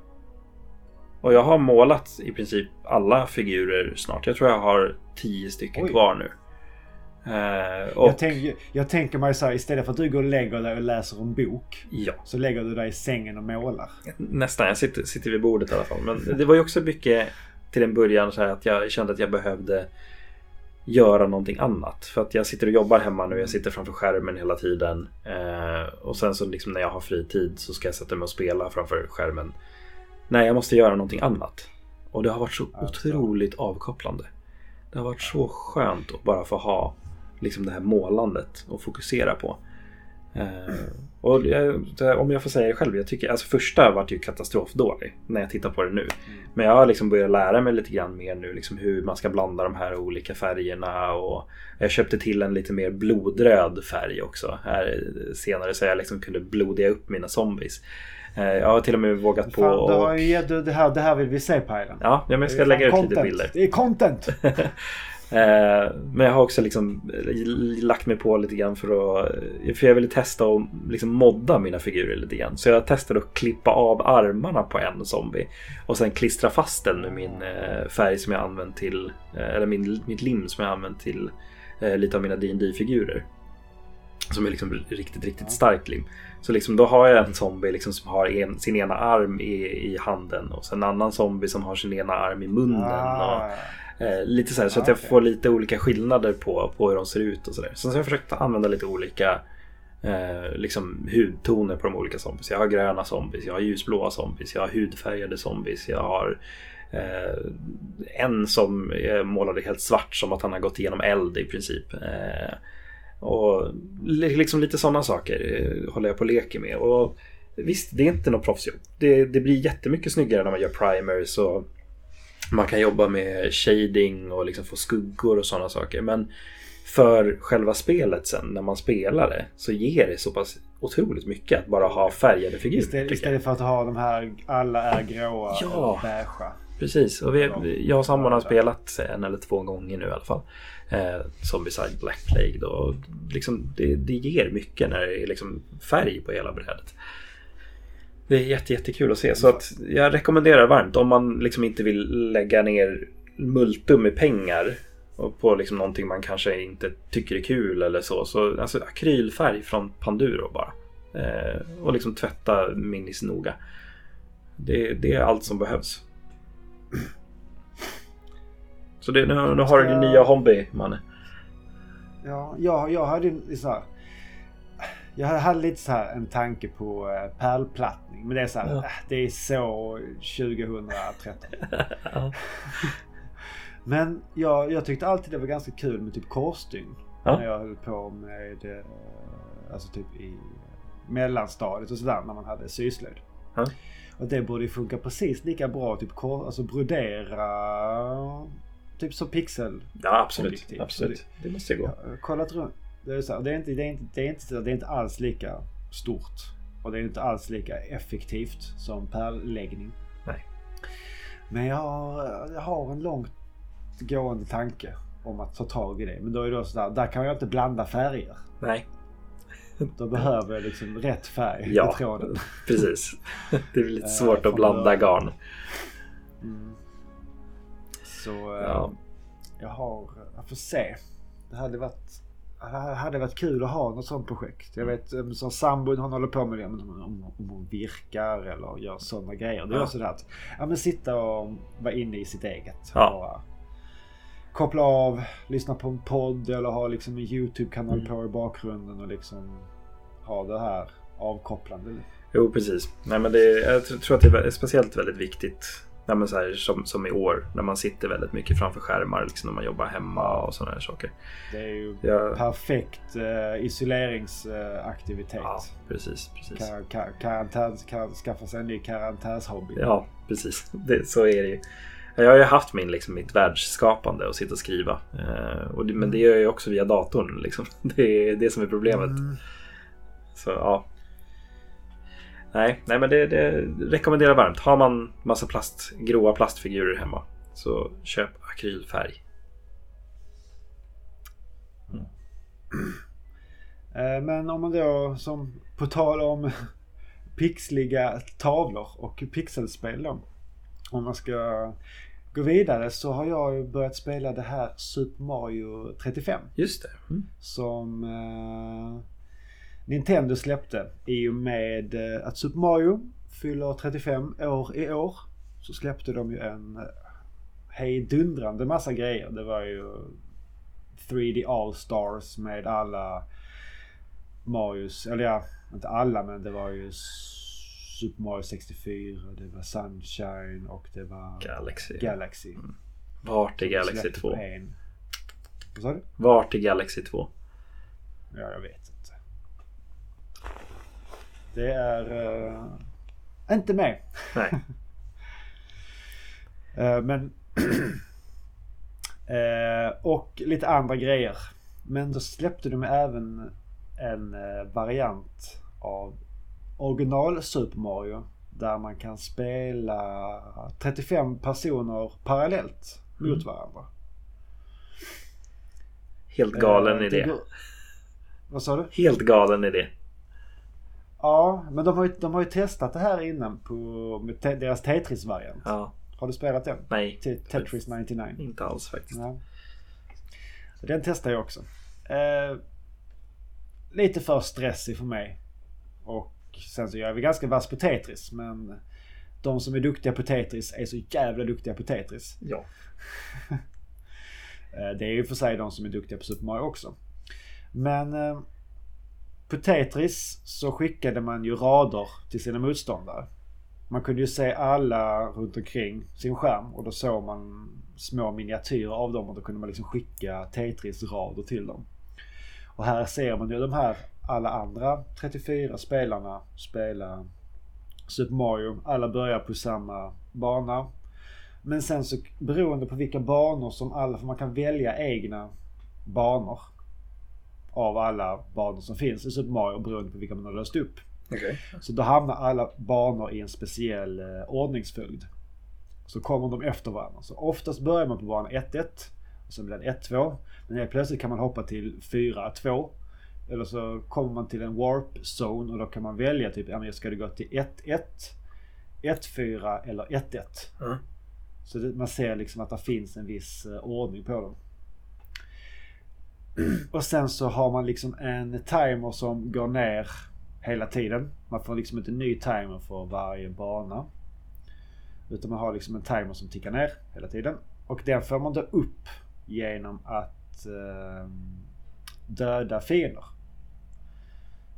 Och jag har målat i princip alla figurer snart. Jag tror jag har 10 stycken Oj. kvar nu. Uh, och... jag, tänker, jag tänker mig så här, istället för att du går och lägger dig och läser en bok. Ja. Så lägger du dig i sängen och målar. Nästan, jag sitter, sitter vid bordet i alla fall. Men det var ju också mycket till en början så här att jag kände att jag behövde göra någonting annat. För att jag sitter och jobbar hemma nu, jag sitter framför skärmen hela tiden. Eh, och sen så liksom när jag har fritid så ska jag sätta mig och spela framför skärmen. Nej, jag måste göra någonting annat. Och det har varit så alltså. otroligt avkopplande. Det har varit så skönt att bara få ha liksom det här målandet och fokusera på. Eh, och om jag får säga det själv, jag tycker alltså första vart ju katastrofdålig när jag tittar på det nu. Mm. Men jag har liksom börjat lära mig lite grann mer nu liksom hur man ska blanda de här olika färgerna och jag köpte till en lite mer blodröd färg också här senare så jag liksom kunde blodiga upp mina zombies. Eh, jag har till och med vågat på... Fan, du har ju, det, här, det här vill vi se Pajlen. Ja, men jag ska lägga ut content. lite bilder. Det är content! Eh, men jag har också liksom eh, lagt mig på lite grann för att eh, för jag ville testa att liksom modda mina figurer lite grann. Så jag testade att klippa av armarna på en zombie och sen klistra fast den med min färg som jag använt till, eller min, mitt lim som jag använt till lite av mina dd figurer Som är liksom riktigt, riktigt starkt lim. Så liksom då har jag en zombie liksom som har en, sin ena arm i, i handen och sen en annan zombie som har sin ena arm i munnen. Och, ah. Eh, lite så här, så att jag får lite olika skillnader på, på hur de ser ut och sådär. Sen så har jag försökt använda lite olika eh, liksom hudtoner på de olika zombies. Jag har gröna zombies, jag har ljusblåa zombies, jag har hudfärgade zombies, jag har eh, en som är målad helt svart som att han har gått igenom eld i princip. Eh, och liksom lite sådana saker eh, håller jag på och leker med. Och visst, det är inte något proffsjobb. Det, det blir jättemycket snyggare när man gör primers och man kan jobba med shading och liksom få skuggor och sådana saker. Men för själva spelet sen när man spelar det så ger det så pass otroligt mycket att bara ha färgade figurer. Istället, istället för att ha de här alla är gråa ja, och beigea. Precis, och vi, jag och sambon har spelat en eller två gånger nu i alla fall. Eh, Zombicide Black Plague då. Liksom, det, det ger mycket när det är liksom färg på hela brädet. Det är jätte, jättekul att se. Så att jag rekommenderar varmt om man liksom inte vill lägga ner multum med pengar på liksom någonting man kanske inte tycker är kul eller så. Så alltså akrylfärg från Panduro bara. Eh, och liksom tvätta minis noga. Det, det, är allt som behövs. Så det, nu, nu har du din nya hobby, Manne. Ja, jag, jag hade så här jag hade lite så här en tanke på uh, pärlplattning. Men det är så här, ja. äh, det är så 2013. men jag, jag tyckte alltid det var ganska kul med typ korsstygn. Ja. När jag höll på med, uh, alltså typ i mellanstadiet och sådär när man hade syslöjd. Ja. Och det borde ju funka precis lika bra. Typ alltså brodera typ som pixel. Ja, absolut. Absolut. Det måste gå. Jag kollat runt. Det är, så här, det, är inte, det, är inte, det, är inte, så- det är inte alls lika stort. Och det är inte alls lika effektivt som pärlläggning. Nej. Men jag har, jag har en långt gående tanke om att ta tag i det. Men då är det också där, kan jag inte blanda färger. Nej, Då behöver jag liksom rätt färg Ja. i tråden. precis. Det är lite Eh, svårt att blanda garn. Mm. Så eh, Ja. jag har, jag får se. Det hade varit, det hade varit kul att ha något sånt projekt. Jag vet eh, som sambon hon håller på med det. Om, hon virkar eller gör sådana grejer. Det är Ja. också det att ja, men sitta och vara inne i sitt eget. Ja. Bara koppla av, lyssna på en podd eller ha liksom en YouTube-kanal Mm. på i bakgrunden och liksom ha det här avkopplande. Jo, precis. Nej, men det, jag tr- tror att det är speciellt väldigt viktigt. Nej, men så här, som, som i år när man sitter väldigt mycket framför skärmar liksom när man jobbar hemma och sådana här saker. Det är ju Ja, perfekt eh, isoleringsaktivitet. ja precis. precis. Kar- kar- karantän, kan skaffa sig en ny karantänshobby. Ja, precis. Det, så är det ju. Jag har ju haft min, liksom, mitt världsskapande och sitta och skriva. Eh, och det, men det gör jag ju också via datorn. Liksom. Det är det som är problemet. Mm. Så ja. Nej, nej men det, det rekommenderar varmt. Har man massa plast, gråa plastfigurer hemma så köp akrylfärg. Eh, Men om man då som på tal om pixliga tavlor och pixelspel då. Om man ska gå vidare så har jag börjat spela det här Super Mario 35. Just det. Mm. Som eh, Nintendo släppte i och med eh, att Super Mario fyller 35 år i år. Så släppte de ju en eh, hejdundrande massa grejer. Det var ju 3D All-Stars med alla Marios, eller ja, inte alla men det var ju Super Mario 64, det var Sunshine och det var Galaxy. Galaxy. Vart är Galaxy Släppte 2? på en. Vad sa du? Vart är Galaxy 2? Ja, jag vet. Det är uh, inte med. Nej. Eh, men... eh, och lite andra grejer. Men då släppte de även en variant av original Super Mario. Där man kan spela 35 personer parallellt mot Mm. varandra. Helt galen idé. Vad sa du? Helt galen idé. Ja, men de har ju, de har ju testat det här innan på med te, deras Tetris-variant. Ja. Har du spelat den? Nej. Te, Tetris 99? Inte alls faktiskt. Ja. Den testar jag också. Eh, lite för stressig för mig. Och sen så jag är vi ganska vass på Tetris. Men de som är duktiga på Tetris är så jävla duktiga på Tetris. Ja. Eh, Det är ju för sig de som är duktiga på Super Mario också. Men eh, på Tetris så skickade man ju rader till sina motståndare. Man kunde ju se alla runt omkring sin skärm och då såg man små miniatyrer av dem och då kunde man liksom skicka Tetris-rader till dem. Och här ser man ju de här alla andra 34 spelarna spela Super Mario. Alla börjar på samma bana. Men sen så beroende på vilka banor som alla, för man kan välja egna banor. Av alla banor som finns i Super Mario beroende på vilka man har löst upp. Okej. Så då hamnar alla banor i en speciell eh, ordningsföljd. Så kommer de efter varandra. Så oftast börjar man på bana 1-1. Och sen blir det 1-2. Men helt plötsligt kan man hoppa till 4-2. Eller så kommer man till en warp zone och då kan man välja typ, ja men ska det gå till 1-1, 1-4 eller 1-1. Mm. Så det, man ser liksom att det finns en viss eh, ordning på dem. Och sen så har man liksom en timer som går ner hela tiden. Man får liksom inte en ny timer för varje bana. Utan man har liksom en timer som tickar ner hela tiden. Och den får man då upp genom att eh, döda fiender.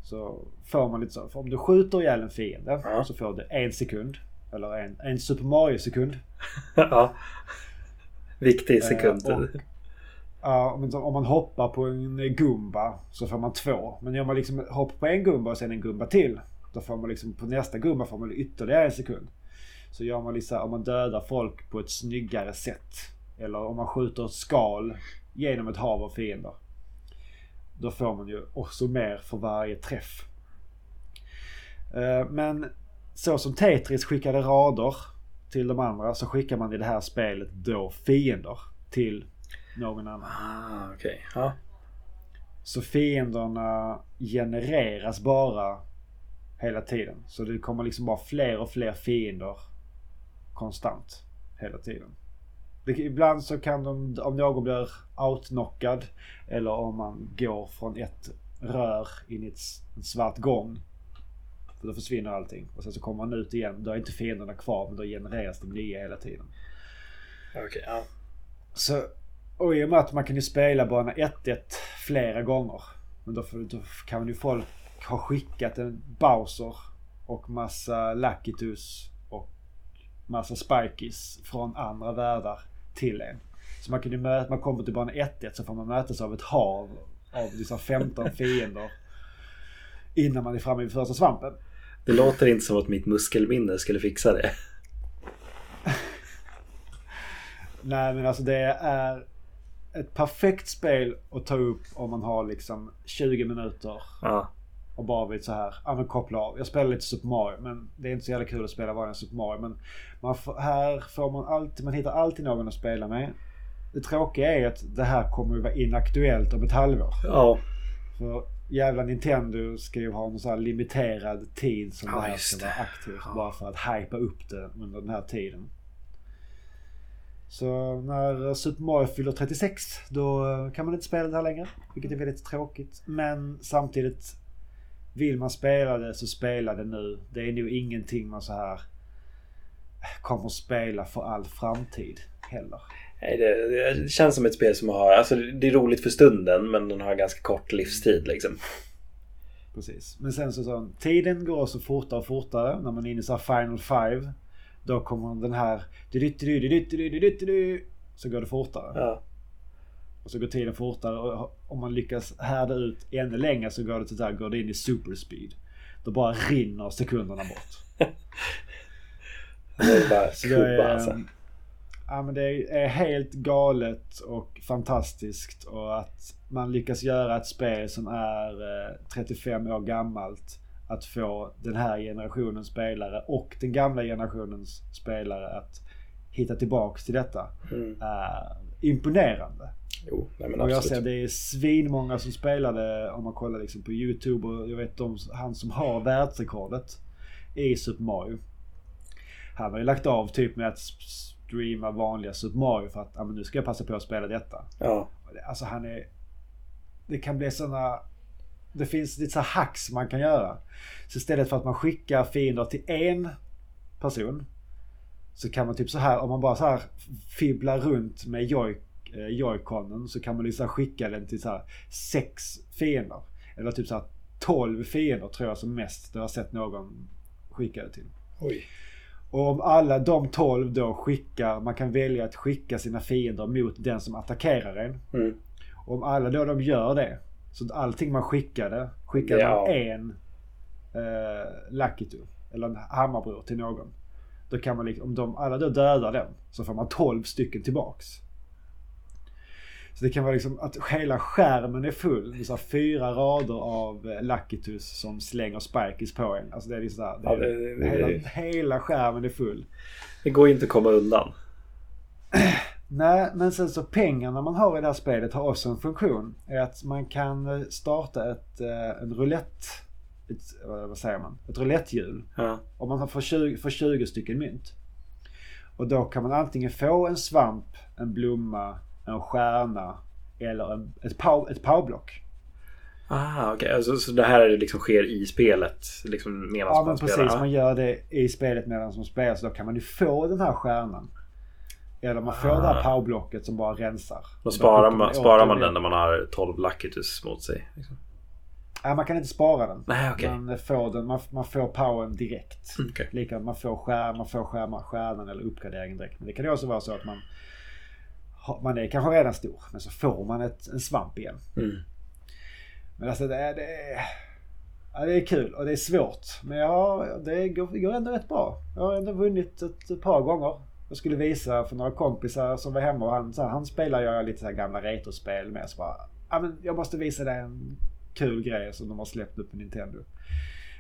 Så får man lite så. För om du skjuter ihjäl en fiende Ja. så får du en sekund. Eller en, en Super Mario-sekund. ja. Viktig sekund. Eh, och- Uh, om man hoppar på en Gumba så får man två. Men gör man liksom hopp på en Gumba och sen en Gumba till. Då får man liksom på nästa Gumba får man ytterligare en sekund. Så gör man liksom, om man dödar folk på ett snyggare sätt eller om man skjuter ett skal genom ett hav av fiender. Då får man ju också mer för varje träff. Uh, Men så som Tetris skickade rader till de andra så skickar man i det här spelet då fiender till någon annan. Ah, okej. Ja. Så fienderna genereras bara hela tiden. Så det kommer liksom bara fler och fler fiender konstant hela tiden. Det, ibland så kan de, om någon blir outknockad eller om man går från ett rör in i ett, en svart gång. För då försvinner allting. Och sen så kommer man ut igen. Då är inte fienderna kvar men då genereras de nya hela tiden. Okej, ja. Så, och i och med att man kan ju spela bana 1-1 flera gånger. Men då, då kan ju folk ha skickat en Bowser och massa Lakitus och massa Spikies från andra världar till en. Så man kan ju möta, man kommer till bana 1-1 så får man mötas av ett hav av liksom 15 fiender. Innan man är framme vid första svampen. Det låter inte som att mitt muskelminne skulle fixa det. Nej men alltså det är ett perfekt spel att ta upp om man har liksom 20 minuter Ja. och bara vill så här, ja men koppla av. Jag spelar lite Super Mario men det är inte så jävla kul att spela vanliga Super Mario. Men man får, här får man alltid, man hittar alltid någon att spela med. Det tråkiga är att det här kommer att vara inaktuellt om ett halvår. Ja. För jävla Nintendo ska ju ha någon sån här limiterad tid som Ja, det här ska vara aktivt. Ja. Bara för att hypa upp det under den här tiden. Så när Super Mario fyller 36 då kan man inte spela det här längre. Vilket är väldigt tråkigt. Men samtidigt vill man spela det så spela det nu. Det är nog ingenting man så här kommer spela för all framtid heller. Nej, det, det känns som ett spel som har... Alltså det är roligt för stunden men den har ganska kort livstid liksom. Precis. Men sen så, så tiden går så fortare och fortare när man är inne i så här Final Five. Då kommer den här... Så går det fortare. Ja. Och så går tiden fortare och om man lyckas härda ut ännu längre så går det, där, går det in i superspeed. Då bara rinner sekunderna bort. det är bara så det är, alltså. Ehm, ja men det är helt galet och fantastiskt och att man lyckas göra ett spel som är eh, 35 år gammalt att få den här generationens spelare och den gamla generationens spelare att hitta tillbaks till detta. Mm. Är imponerande. Jo, nej men Och jag ser det är svinmånga som spelade om man kollar liksom på YouTube och jag vet de, han som har världsrekordet i Super Mario. Han har ju lagt av typ med att streama vanliga Super Mario för att ja, men nu ska jag passa på att spela detta. Ja. Alltså han är... Det kan bli sådana... Det finns lite så hacks man kan göra. Så istället för att man skickar fiender till en person. Så kan man typ så här, om man bara så här fibblar runt med eh, joyconen så kan man liksom skicka den till så här sex fiender. Eller typ så här 12 fiender tror jag som mest. Det har jag sett någon skicka det till. Oj. Och om alla de 12 då skickar, man kan välja att skicka sina fiender mot den som attackerar en. Mm. Om alla då de gör det. Så att allting man skickade, skickade Ja. man en eh, Lakitu. Eller en hammarbror till någon. Då kan man liksom, om de alla då dödar den så får man 12 stycken tillbaks. Så det kan vara liksom att hela skärmen är full med så fyra rader av eh, Lakitus som slänger spikies på en. Alltså det är liksom så här, det Ja, det- det- hela, hela skärmen är full. Det går inte att komma undan. Nej, men sen så pengarna man har i det här spelet har också en funktion. Är att man kan eh, starta ett, eh, en roulette... Ett, eh, vad säger man? Ett roulettehjul. Ja. Om man får 20, får 20 stycken mynt. Och då kan man antingen få en svamp, en blomma, en stjärna eller en, ett, pow, ett powerblock. Ah, okej. Alltså, så det här liksom sker i spelet? Liksom medan Ja man men spelar? precis, man gör det i spelet medan man spelar. Så då kan man ju få den här stjärnan. Eller man får det här Ah. powerblocket som bara rensar. Då sparar man, sparar man den när man har 12 Lakitus mot sig? Liksom. Nej, man kan inte spara den. Nej, okej. Man får den, man, man får powern direkt. Mm, okej. Likadant, man får skärm, man får skärma, stjärnan eller uppgraderingen direkt. Men det kan ju också vara så att man man är kanske redan stor, men så får man ett, en svamp igen. Mm. Men alltså det är, det är, ja, det är kul och det är svårt. Men jag det, går, går ändå rätt bra. Jag har ändå vunnit ett par gånger. Jag skulle visa för några kompisar som var hemma och han, så här, han spelar ju lite så här gamla retrospel med. Så bara, ja, men jag måste visa dig en kul grej som de har släppt upp på Nintendo.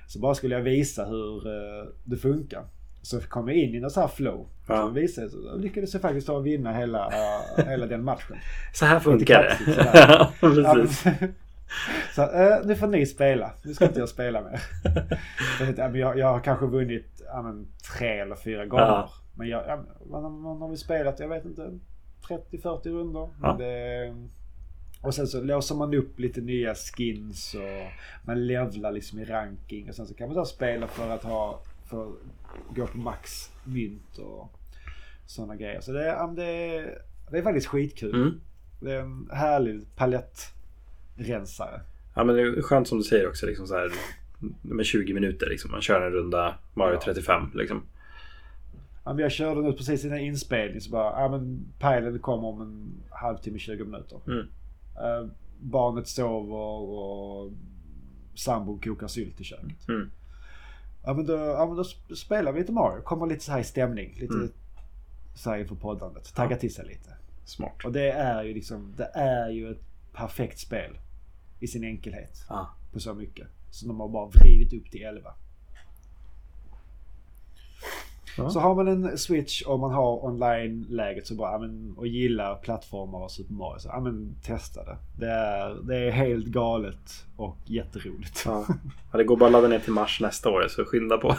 Så bara skulle jag visa hur uh, det funkar. Så kom jag in i något så här flow. Ja. Så visade, så lyckades jag faktiskt ta vinna hela, uh, hela den matchen. Så här funkar det. kaxigt sådär. Ja, Ja, men- precis. så uh, nu får ni spela. Nu ska inte jag spela mer. Jag, ja, jag, jag har kanske vunnit ja, men, tre eller fyra gånger. Ja. Men jag, ja, man, man har väl spelat, jag vet inte, 30-40 rundor. Ja. Det, och sen så låser man upp lite nya skins och man levlar liksom i ranking. Och sen så kan man då spela för att ha, för att gå på max mynt och sådana grejer. Så det, det, det är faktiskt skitkul. Mm. Det är en härlig palettrensare. Ja men det är skönt som du säger också. Liksom så här, med 20 minuter liksom. Man kör en runda Mario Ja. 35 liksom. Ja, jag körde nu precis innan inspelning så bara, ja men pilen kommer om en halvtimme, 20 minuter. Mm. Eh, barnet sover och sambon kokar sylt i köket. Mm. Ja men då, ja, men då sp- spelar vi lite Mario. Kommer lite så här i stämning. Lite Mm. så här inför poddandet. Tagga till sig lite. Smart. Och det är ju liksom, det är ju ett perfekt spel. I sin enkelhet. Ja. På så mycket. Så de har bara vridit upp till 11. Ja. Så har man en switch och man har online-läget så bara, ja, men, och gillar plattformar och Super Mario så ja, men, testa det. Det är, det är helt galet och jätteroligt. Ja. ja, det går bara att ladda ner till mars nästa år så skynda på.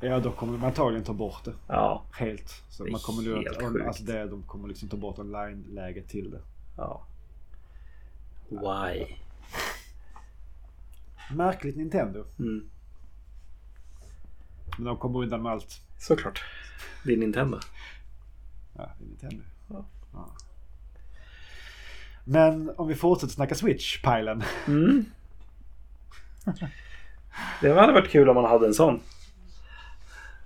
Ja, då kommer de antagligen ta bort det. Ja. Helt. Så Det är man kommer helt att- sjukt. alltså det, de kommer liksom ta bort online-läget till det. ja. Why? Märkligt Nintendo. Mm. Men de kommer undan med allt. Såklart. Det är Nintendo. Ja, det är Nintendo. Ja. Ja. Men om vi fortsätter snacka Switch-pilen. Mm. Det hade varit kul om man hade en sån.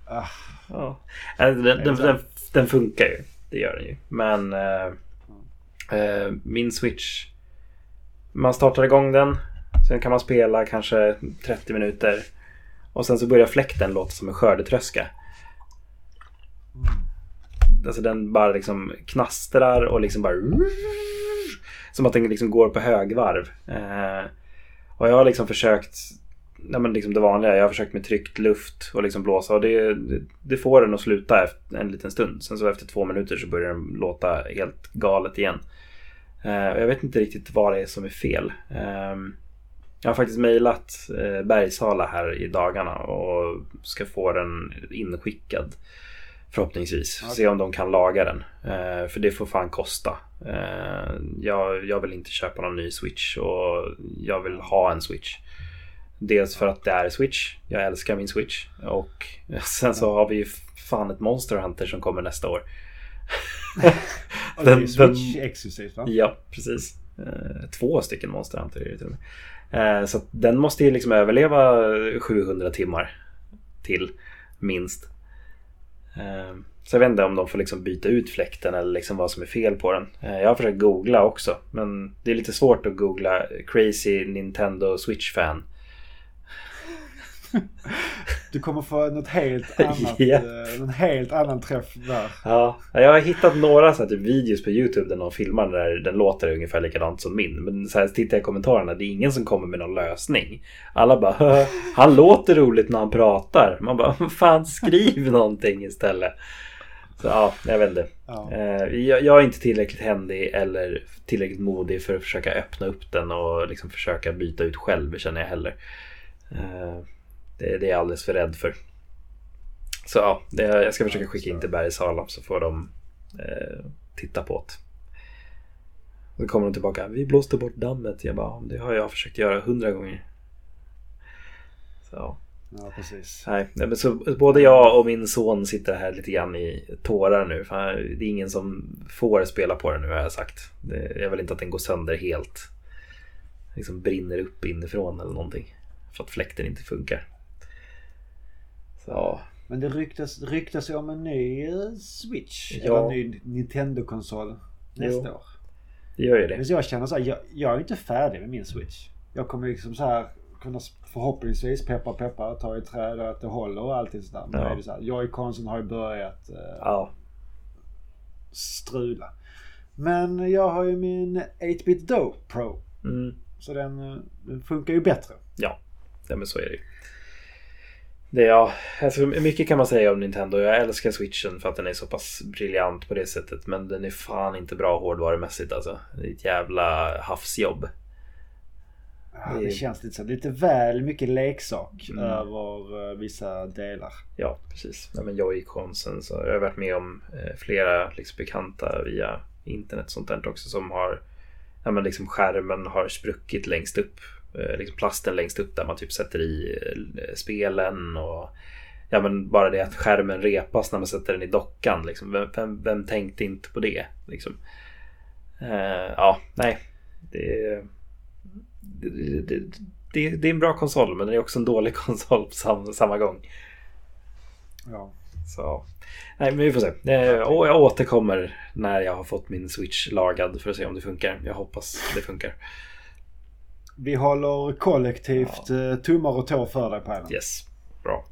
Ah, Ja. Äh, Den, den, den, den funkar ju. Det gör den ju. Men eh, eh, min Switch. Man startar igång den. Sen kan man spela kanske 30 minuter. Och sen så börjar fläkten låta som en skördetröska. Alltså den bara liksom knastrar och liksom bara... Som att den liksom går på högvarv. Eh, och jag har liksom försökt... Nej men liksom det vanliga. Jag har försökt med tryckt luft och liksom blåsa. Och det, det, det får den att sluta efter en liten stund. Sen så efter två minuter så börjar den låta helt galet igen. Eh, jag vet inte riktigt vad det är som är fel. Eh, jag har faktiskt mejlat eh, Bergsala här i dagarna och ska få den inskickad. Förhoppningsvis. Okej. Se om de kan laga den. Eh, för det får fan kosta. Eh, jag, jag vill inte köpa någon ny Switch och jag vill ha en Switch. Dels för att det är Switch. Jag älskar min Switch. Och sen så har vi ju fan ett Monster Hunter som kommer nästa år. och det är Den- Switch exklusivt va? Ja, precis. Eh, två stycken Monster Hunter är det till och med. Eh, så att den måste ju liksom överleva 700 timmar till minst. Eh, så jag vet inte om de får liksom byta ut fläkten eller liksom vad som är fel på den. Eh, jag har försökt googla också. Men det är lite svårt att googla Crazy Nintendo Switch-fan. Du kommer få något helt annat, eh, en helt annan träff där. Ja, jag har hittat några så här, typ videos på YouTube där någon filmar där den låter ungefär likadant som min. Men så här, tittar jag i kommentarerna, det är ingen som kommer med någon lösning. Alla bara "Hö, han låter roligt när han pratar. Man bara, "Vad fan skriv någonting istället. Så ja, jag vet inte. Ja. Eh, Jag, jag är inte tillräckligt händig eller tillräckligt modig för att försöka öppna upp den och liksom försöka byta ut själv känner jag heller. Det, det är jag alldeles för rädd för. Så ja, det, jag ska försöka skicka in till Bergsala så får de eh, titta på det. Då kommer de tillbaka. Vi blåste bort dammet. Jag bara, det har jag försökt göra hundra gånger. Så, ja. precis. Nej, nej, men så både jag och min son sitter här lite grann i tårar nu. För det är ingen som får spela på den nu har jag sagt. Det, jag vill inte att den går sönder helt. Liksom brinner upp inifrån eller någonting. För att fläkten inte funkar. Ja, Men det ryktas, ryktas om en ny eh, Switch. Ja. Eller en ny Nintendo-konsol nästa Jo. år. det gör ju det. Men jag känner så här, jag, jag är inte färdig med min Switch. Jag kommer liksom så här kunna förhoppningsvis, peppa peppa, ta i träd och att det håller och allting sådär. Men Ja. ja. är det så här, Joy-Consen har ju börjat eh, Ja. strula. Men jag har ju min 8-bit Do Pro. Mm. Så den, eh, den funkar ju bättre. Ja, ja men så är det ju. Det ja, alltså, mycket kan man säga om Nintendo. Jag älskar switchen för att den är så pass briljant på det sättet. Men den är fan inte bra hårdvarumässigt alltså. Det är ett jävla havsjobb. Ja, Det- känns lite så. Lite väl mycket leksak Mm. över eh, vissa delar. Ja, precis. Nej, men Joy-Consen så jag har varit med om eh, flera liksom, bekanta via internet och sånt där också som har ja, men liksom skärmen har spruckit längst upp. Eh, liksom plasten längst upp där man typ sätter i eh, spelen och ja, men bara det att skärmen repas när man sätter den i dockan. Liksom. Vem, vem, vem tänkte inte på det? Liksom. Eh, ja, nej. Det, det, det, det, det är en bra konsol men det är också en dålig konsol på sam, samma gång. Ja. Så, nej, men vi får se. Eh, och jag återkommer när jag har fått min switch lagad för att se om det funkar. Jag hoppas det funkar. Vi håller kollektivt eh, tummar och tår för dig den. Yes, bra.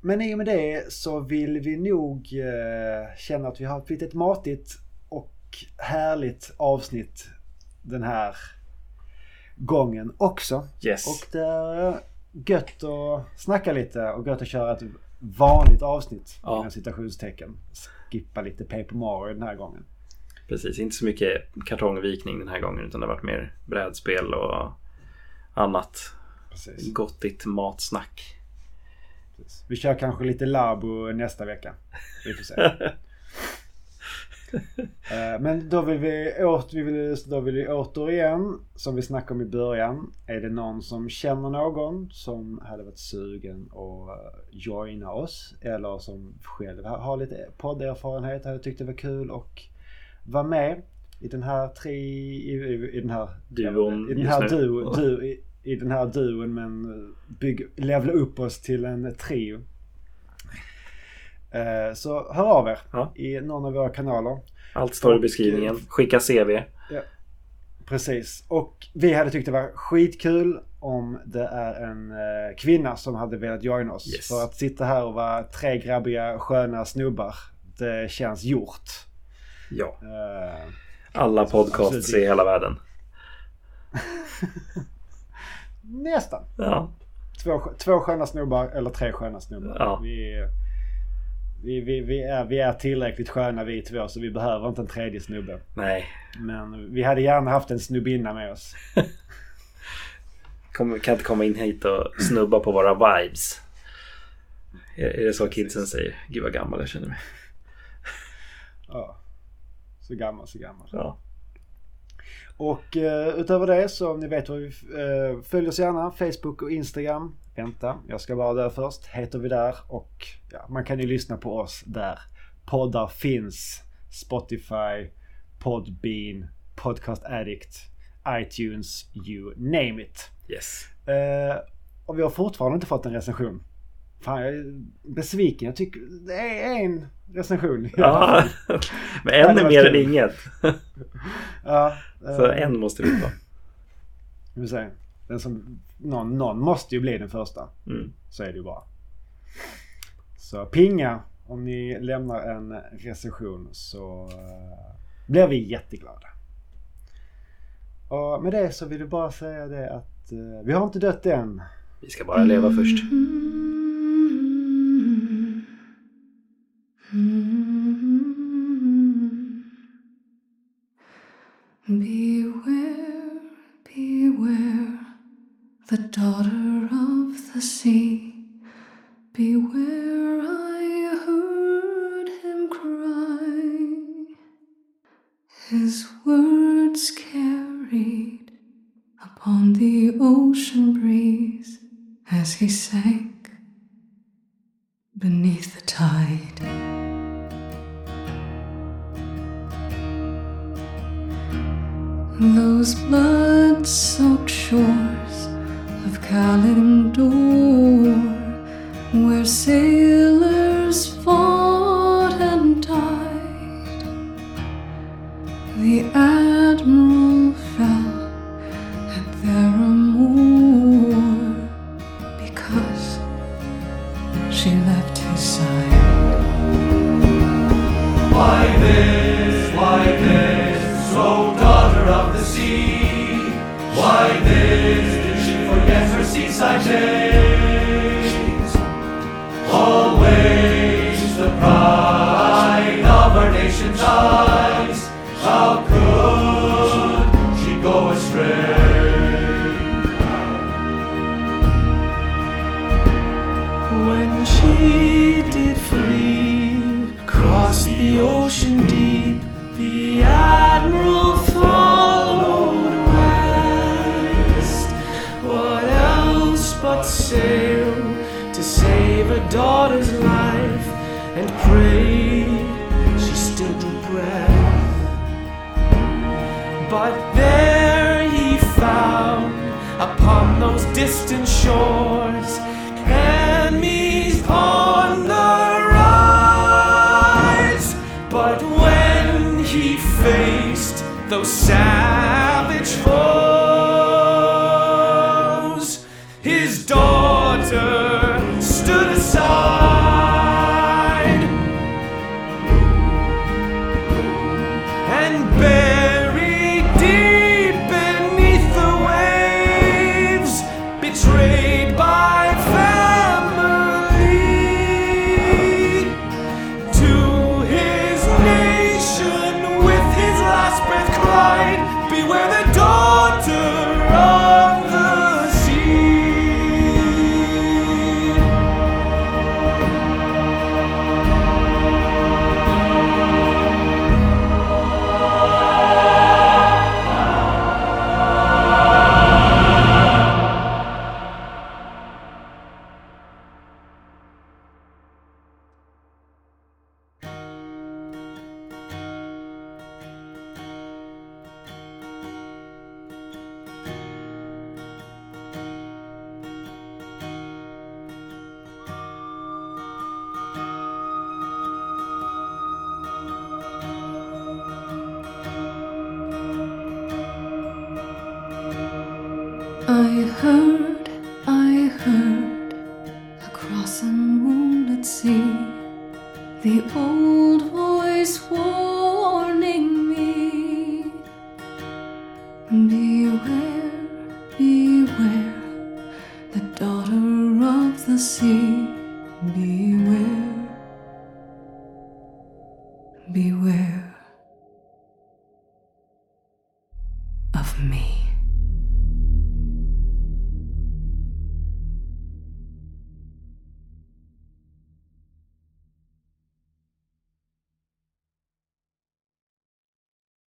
Men i och med det så vill vi nog eh, känna att vi har ett litet matigt och härligt avsnitt den här gången också. Yes. Och det är gött att snacka lite och gött att köra ett vanligt avsnitt. Ja. Inom citationstecken. Skippa lite Paper Mario den här gången. Precis, inte så mycket kartongvikning den här gången utan det har varit mer brädspel och annat Precis. gottigt matsnack. Precis. Vi kör kanske lite Labo nästa vecka. Vi får se. Eh, Men då vill vi, åt, vi vill, då vill vi återigen, som vi snackade om i början. Är det någon som känner någon som hade varit sugen att eh, joina oss eller som själv har har lite podderfarenhet, hade tyckt det var kul och vara med i den här tre, i, i, i den här Duon i den här nu. duo, du, i, i den här duon men bygg, levla upp oss till en trio. Eh, Så hör av er Ja. i någon av våra kanaler. Allt står i beskrivningen. eh, Skicka CV. Precis. Och vi hade tyckt det var skitkul om det är en eh, kvinna som hade velat joina oss. Yes. För att sitta här och vara tre grabbiga sköna snubbar. Det känns gjort. Ja. Eh, Alla Absolut. podcasts i hela världen. nästan. Ja. Två, två sköna snubbar eller tre sköna snubbar. Ja. Vi, vi, vi, vi, är, vi är tillräckligt sköna vi två så vi behöver inte en tredje snubbe. Nej. Men vi hade gärna haft en snubbinna med oss. Kom, kan inte komma in hit och snubba på våra vibes. Är, är det så kidsen säger? Gud vad gammal jag känner mig. Ja. Så gammal, så gammal. Ja. Och eh, utöver det så om ni vet vad vi uh, följ oss gärna Facebook och Instagram. Vänta, jag ska vara där först. Heter vi där och ja, man kan ju lyssna på oss där. Poddar finns. Spotify, Podbean, Podcast Addict, iTunes, you name it. Yes. Eh, och vi har fortfarande inte fått en recension. Fan, jag är besviken. Jag tycker det är en recension. Ja. Men en är mer än kul. inget. ja Så eh, en måste vi få. Vi se. Den som, någon, någon måste ju bli den första. Mm. Så är det ju bara. Så pinga om ni lämnar en recension så uh, blir vi jätteglada. Och med det så vill jag bara säga det att eh, vi har inte dött än. Vi ska bara leva först. Mm-hmm. Beware, beware, the daughter of the sea. Beware, I heard him cry. His words carried upon the ocean breeze as he sank beneath the tide. Those blood soaked shores of Kalimdor, where sailors fought and died. The admiral excited, always the pride of our nation's but there he found upon those distant shores.